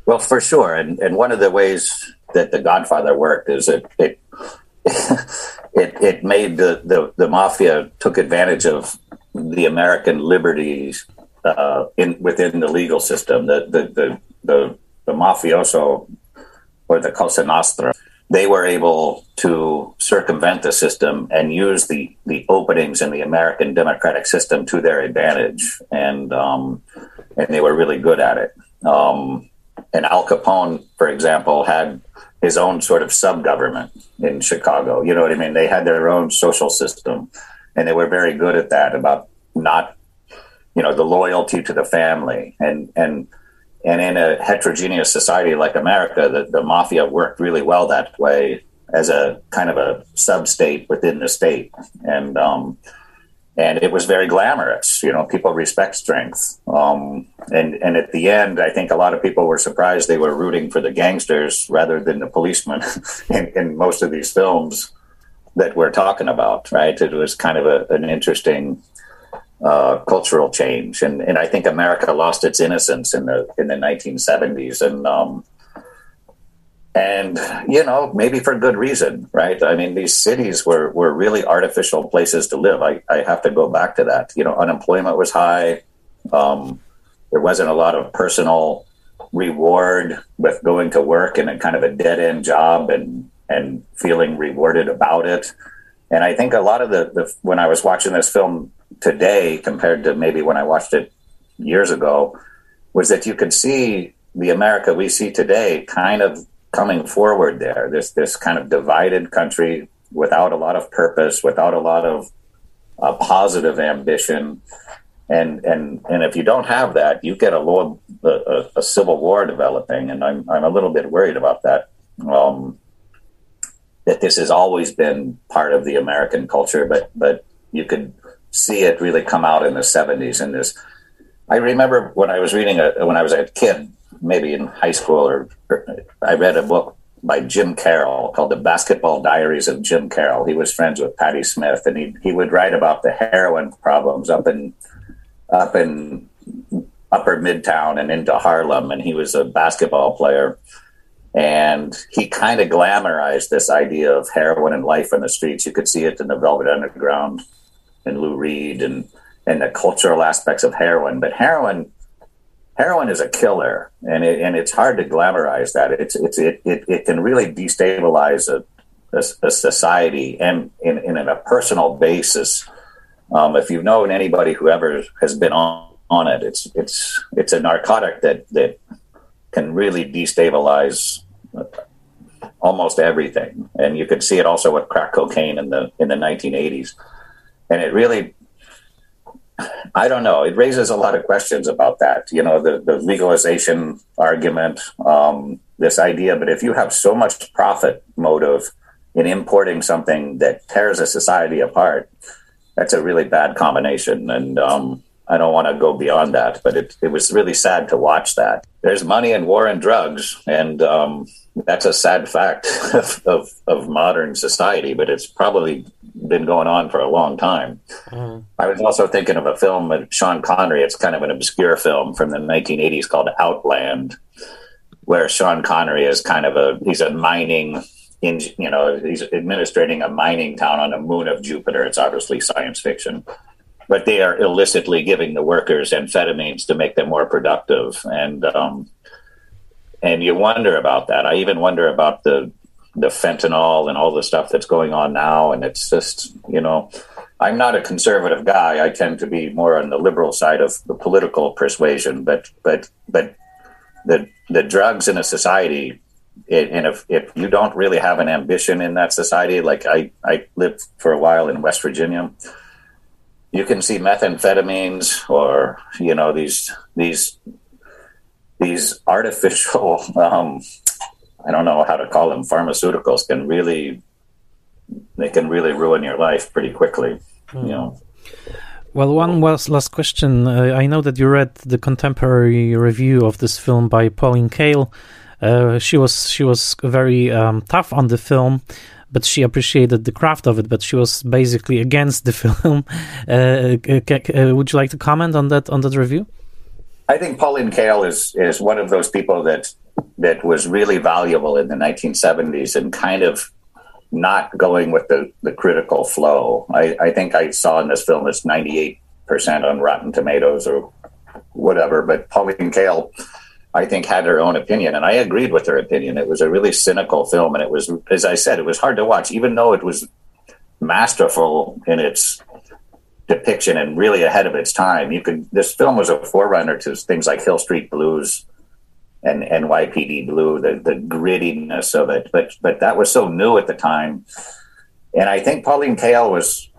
Well, for sure, and and one of the ways that The Godfather worked is it it [LAUGHS] it, it made the, the the mafia took advantage of the American liberties uh, in within the legal system. The the the the, the mafioso or the Cosa Nostra, they were able to circumvent the system and use the the openings in the American democratic system to their advantage, and um, and they were really good at it. Um, and Al Capone, for example, had his own sort of sub government in Chicago. You know what I mean? They had their own social system, and they were very good at that about not, you know, the loyalty to the family and and and in a heterogeneous society like America, the, the mafia worked really well that way as a kind of a sub state within the state, and um, and it was very glamorous. You know, people respect strength. Um, and and at the end, I think a lot of people were surprised they were rooting for the gangsters rather than the policemen [LAUGHS] in, in most of these films that we're talking about. Right? It was kind of a, an interesting uh, cultural change, and and I think America lost its innocence in the in the 1970s, and um, and you know maybe for good reason right? I mean these cities were were really artificial places to live. I, I have to go back to that. You know unemployment was high. Um, there wasn't a lot of personal reward with going to work in a kind of a dead end job and and feeling rewarded about it. And i think a lot of the, the when i was watching this film today compared to maybe when i watched it years ago was that you could see the america we see today kind of coming forward there. This this kind of divided country without a lot of purpose, without a lot of uh, positive ambition, and and and if you don't have that, you get a, low, a, a civil war developing, and I'm I'm a little bit worried about that. Um, that this has always been part of the American culture, but but you could see it really come out in the 70s. And this, I remember when I was reading a, when I was a kid, maybe in high school or, or, I read a book by Jim Carroll called The Basketball Diaries of Jim Carroll. He was friends with Patti Smith and he he would write about the heroin problems up in up in upper midtown and into Harlem and he was a basketball player and he kind of glamorized this idea of heroin and life on the streets. You could see it in the Velvet Underground and Lou Reed and and the cultural aspects of heroin, but heroin heroin is a killer, and it, and it's hard to glamorize that. It's it's it it, it can really destabilize a, a, a society and in, in a personal basis. Um, if you've known anybody who ever has been on, on it, it's it's it's a narcotic that that can really destabilize almost everything, and you could see it also with crack cocaine in the in the 1980s, and it really I don't know. It raises a lot of questions about that. You know, the, the legalization argument, um, this idea. But if you have so much profit motive in importing something that tears a society apart, that's a really bad combination. And um, I don't want to go beyond that. But it, it was really sad to watch that. There's money in war and drugs. And um, that's a sad fact [LAUGHS] of, of, of modern society. But it's probably been going on for a long time. Mm. I was also thinking of a film with Sean Connery. It's kind of an obscure film from the 1980s called Outland, where Sean Connery is kind of a he's a mining, you know, he's administrating a mining town on the moon of Jupiter. It's obviously science fiction, but they are illicitly giving the workers amphetamines to make them more productive, and um, and you wonder about that. I even wonder about the the fentanyl and all the stuff that's going on now. And it's just, you know, I'm not a conservative guy. I tend to be more on the liberal side of the political persuasion, but, but, but the, the drugs in a society, it, and if, if you don't really have an ambition in that society, like I, I lived for a while in West Virginia you can see methamphetamines or you know these these these artificial [LAUGHS] um, I don't know how to call them pharmaceuticals can really they can really ruin your life pretty quickly. Mm. You know. Well, one was last question. Uh, I know that you read the contemporary review of this film by Pauline Kael. Uh, she was she was very um, tough on the film, but she appreciated the craft of it. But she was basically against the [LAUGHS] film. Uh, uh, would you like to comment on that on that review? I think Pauline Kael is is one of those people that that was really valuable in the 1970s and kind of not going with the, the critical flow. I, I think I saw in this film it's 98% on Rotten Tomatoes or whatever, but Pauline Kael, I think, had her own opinion, and I agreed with her opinion. It was a really cynical film, and it was, as I said, it was hard to watch, even though it was masterful in its depiction and really ahead of its time. You could this film was a forerunner to things like Hill Street Blues and NYPD Blue, the the grittiness of it. But but that was so new at the time, and I think Pauline Kael was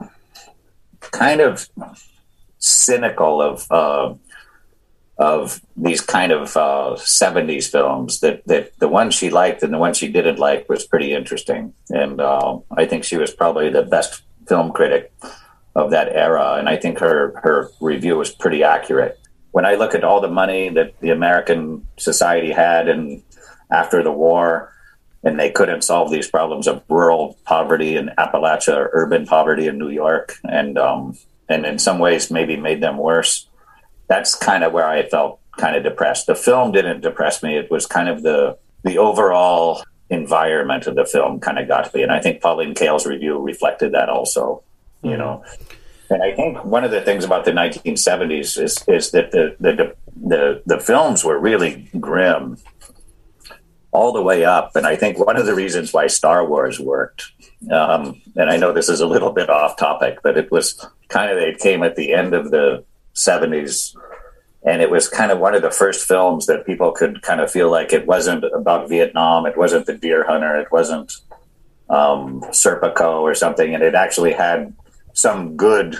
kind of cynical of uh, of these kind of uh, 70s films that, that the one she liked and the one she didn't like was pretty interesting and uh, i think she was probably the best film critic of that era and i think her her review was pretty accurate when I look at all the money that the American society had and after the war, and they couldn't solve these problems of rural poverty in Appalachia or urban poverty in New York, and um, and in some ways maybe made them worse. That's kind of where I felt kind of depressed. The film didn't depress me; it was kind of the the overall environment of the film kind of got me, and I think Pauline Kael's review reflected that also. You mm-hmm. know, and I think one of the things about the 1970s is is that the the the, the films were really grim all the way up. And I think one of the reasons why Star Wars worked, um, and I know this is a little bit off topic, but it was kind of it came at the end of the 70s. And it was kind of one of the first films that people could kind of feel like it wasn't about Vietnam, it wasn't the Deer Hunter, it wasn't um, Serpico or something, and it actually had some good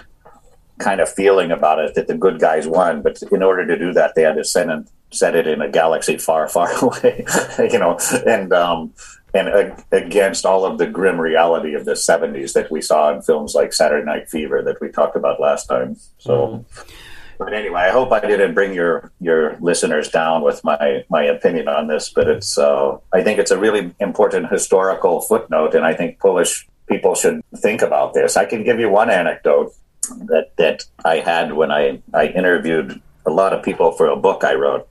kind of feeling about it that the good guys won. But in order to do that, they had to send it, set it in a galaxy far, far [LAUGHS] away, you know, and um, and uh, against all of the grim reality of the '70s that we saw in films like Saturday Night Fever that we talked about last time. So. Mm. But anyway, I hope I didn't bring your your listeners down with my my opinion on this. But it's uh, I think it's a really important historical footnote, and I think Polish people should think about this. I can give you one anecdote that that I had when I I interviewed a lot of people for a book I wrote,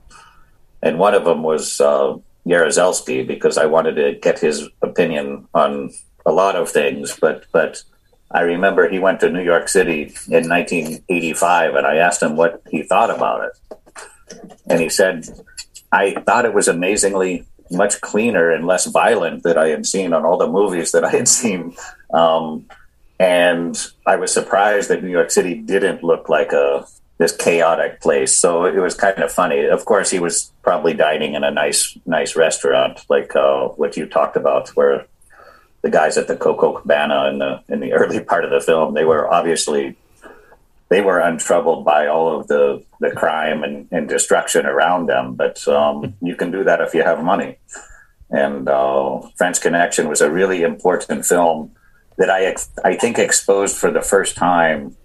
and one of them was uh, because I wanted to get his opinion on a lot of things. But but I remember he went to New York City in 1985, and I asked him what he thought about it, and he said, "I thought it was amazingly much cleaner and less violent that I had seen on all the movies that I had seen. Um, and I was surprised that New York City didn't look like a this chaotic place. So it was kind of funny. Of course, he was probably dining in a nice nice restaurant like uh, what you talked about, where the guys at the Coco Cabana in the in the early part of the film they were obviously they were untroubled by all of the, the crime and, and destruction around them. But um, you can do that if you have money. And uh, French Connection was a really important film that I ex- I think exposed for the first time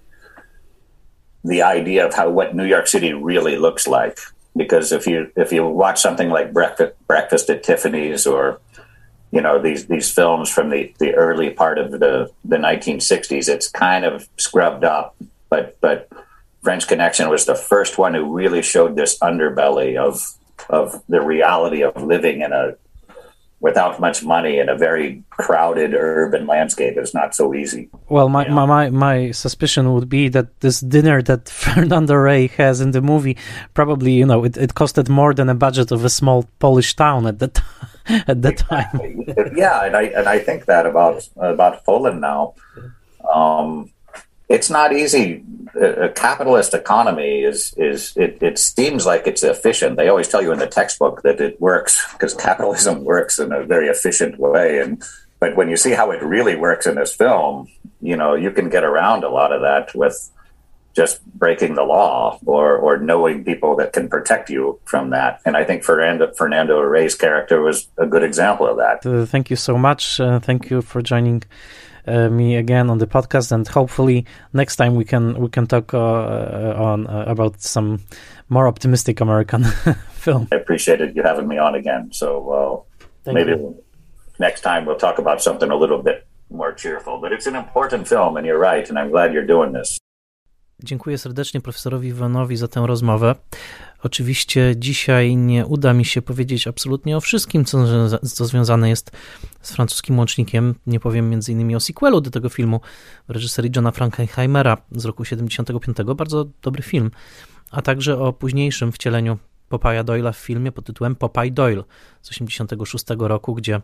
the idea of how what New York City really looks like. Because if you if you watch something like Breakfast Breakfast at Tiffany's or you know these these films from the, the early part of the the 1960s, it's kind of scrubbed up but but French Connection was the first one who really showed this underbelly of of the reality of living in a without much money in a very crowded urban landscape is not so easy. Well, my, my, my, my, suspicion would be that this dinner that [LAUGHS] Fernando Rey has in the movie probably, you know, it, it costed more than a budget of a small Polish town at the [LAUGHS] at the time. yeah, and I and I think that about about Poland now. Um, it's not easy. A capitalist economy is is it, it seems like it's efficient. They always tell you in the textbook that it works because capitalism [LAUGHS] works in a very efficient way. And but when you see how it really works in this film, you know you can get around a lot of that with just breaking the law or or knowing people that can protect you from that. And I think Fernando Fernando Rey's character was a good example of that. Thank you so much. Uh, thank you for joining. Uh, me again on the podcast, and hopefully next time we can we can talk uh, uh, on uh, about some more optimistic American [LAUGHS] film. I appreciated you having me on again. So maybe you. next time we'll talk about something a little bit more cheerful. But it's an important film, and you're right, and I'm glad you're doing this. Dziękuję serdecznie profesorowi Iwanowi za tę rozmowę. Oczywiście dzisiaj nie uda mi się powiedzieć absolutnie o wszystkim, co, co związane jest z francuskim łącznikiem. Nie powiem m.in. o sequelu do tego filmu reżyserii Johna Frankenheimera z roku 75. Bardzo dobry film. A także o późniejszym wcieleniu Popaja Doyle'a w filmie pod tytułem Popeye Doyle z 86 roku, gdzie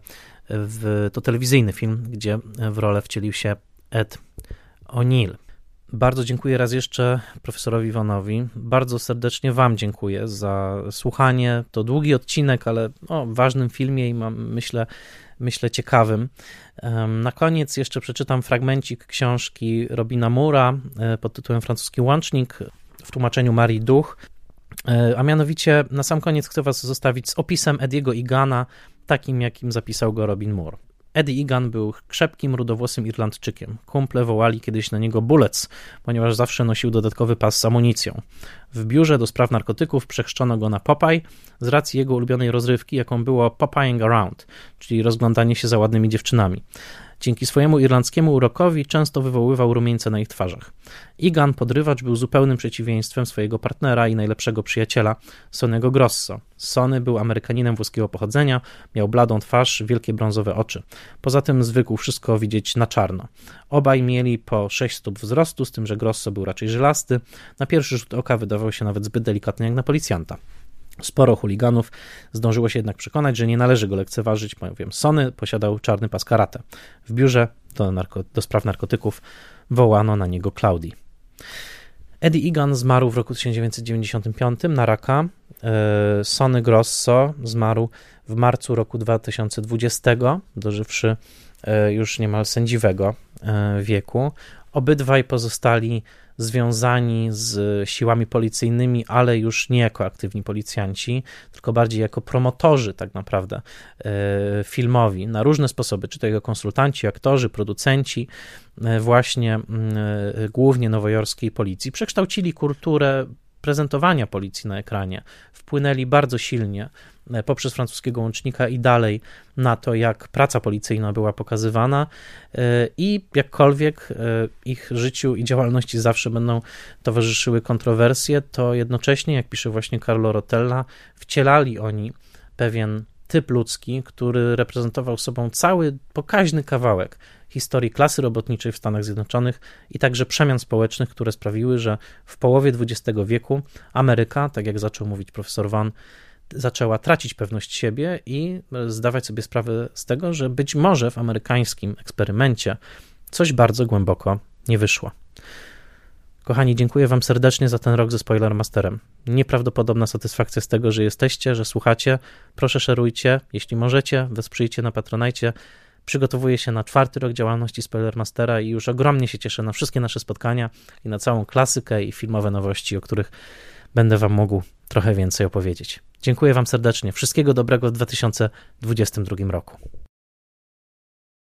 w, to telewizyjny film, gdzie w rolę wcielił się Ed O'Neill. Bardzo dziękuję raz jeszcze profesorowi Iwanowi. Bardzo serdecznie Wam dziękuję za słuchanie. To długi odcinek, ale o ważnym filmie i mam, myślę, myślę ciekawym. Na koniec jeszcze przeczytam fragmencik książki Robina Mura e, pod tytułem Francuski Łącznik w tłumaczeniu Marii Duch. E, a mianowicie na sam koniec chcę Was zostawić z opisem Ediego Igana, takim jakim zapisał go Robin Moore. Eddie Egan był krzepkim, rudowłosym Irlandczykiem. Kumple wołali kiedyś na niego Bullets, ponieważ zawsze nosił dodatkowy pas z amunicją. W biurze do spraw narkotyków przechrzczono go na Popeye z racji jego ulubionej rozrywki, jaką było Popeying Around, czyli rozglądanie się za ładnymi dziewczynami. Dzięki swojemu irlandzkiemu urokowi często wywoływał rumieńce na ich twarzach. Igan, podrywacz, był zupełnym przeciwieństwem swojego partnera i najlepszego przyjaciela, Sonego Grosso. Sony był Amerykaninem włoskiego pochodzenia, miał bladą twarz, wielkie brązowe oczy. Poza tym zwykł wszystko widzieć na czarno. Obaj mieli po 6 stóp wzrostu, z tym, że Grosso był raczej żylasty. Na pierwszy rzut oka wydawał się nawet zbyt delikatny jak na policjanta. Sporo chuliganów zdążyło się jednak przekonać, że nie należy go lekceważyć, bowiem Sony posiadał czarny pas karate. W biurze do, narko- do spraw narkotyków wołano na niego Claudii. Eddie Egan zmarł w roku 1995 na raka. Sony Grosso zmarł w marcu roku 2020, dożywszy e, już niemal sędziwego e, wieku. Obydwaj pozostali związani z siłami policyjnymi, ale już nie jako aktywni policjanci, tylko bardziej jako promotorzy, tak naprawdę, e, filmowi na różne sposoby, czy to jego konsultanci, aktorzy, producenci, e, właśnie mm, e, głównie nowojorskiej policji, przekształcili kulturę prezentowania policji na ekranie, wpłynęli bardzo silnie E, poprzez francuskiego łącznika i dalej na to, jak praca policyjna była pokazywana e, i jakkolwiek e, ich życiu i działalności zawsze będą towarzyszyły kontrowersje, to jednocześnie, jak pisze właśnie Carlo Rotella, wcielali oni pewien typ ludzki, który reprezentował sobą cały pokaźny kawałek historii klasy robotniczej w Stanach Zjednoczonych i także przemian społecznych, które sprawiły, że w połowie XX wieku Ameryka, tak jak zaczął mówić profesor Van, zaczęła tracić pewność siebie i zdawać sobie sprawę z tego, że być może w amerykańskim eksperymencie coś bardzo głęboko nie wyszło. Kochani, dziękuję Wam serdecznie za ten rok ze Spoilermasterem. Nieprawdopodobna satysfakcja z tego, że jesteście, że słuchacie. Proszę szerujcie, jeśli możecie, wesprzyjcie na Patronajcie. Przygotowuję się na czwarty rok działalności Spoilermastera i już ogromnie się cieszę na wszystkie nasze spotkania i na całą klasykę i filmowe nowości, o których będę Wam mógł trochę więcej opowiedzieć. Dziękuję Wam serdecznie. Wszystkiego dobrego w 2022 roku.